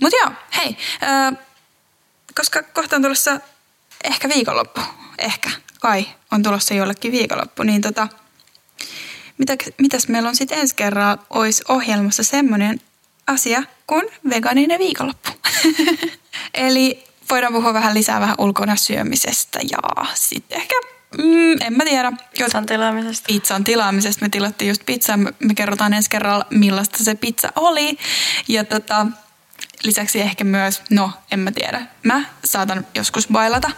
Mutta joo, hei, äh, koska kohta on tulossa ehkä viikonloppu, ehkä, kai on tulossa jollekin viikonloppu, niin tota, mitä, mitäs meillä on sitten ensi kerralla olisi ohjelmassa semmoinen asia kuin vegaaninen viikonloppu. Eli voidaan puhua vähän lisää vähän ulkona syömisestä ja sitten ehkä, mm, en mä tiedä. Pizzan tilaamisesta. Pizzan tilaamisesta. Me tilattiin just pizzaa. Me kerrotaan ensi kerralla, millaista se pizza oli. Ja tota, lisäksi ehkä myös, no en mä tiedä. Mä saatan joskus bailata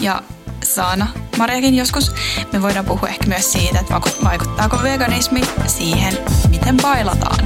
ja Saana Marjakin joskus. Me voidaan puhua ehkä myös siitä, että vaikuttaako veganismi siihen, miten bailataan.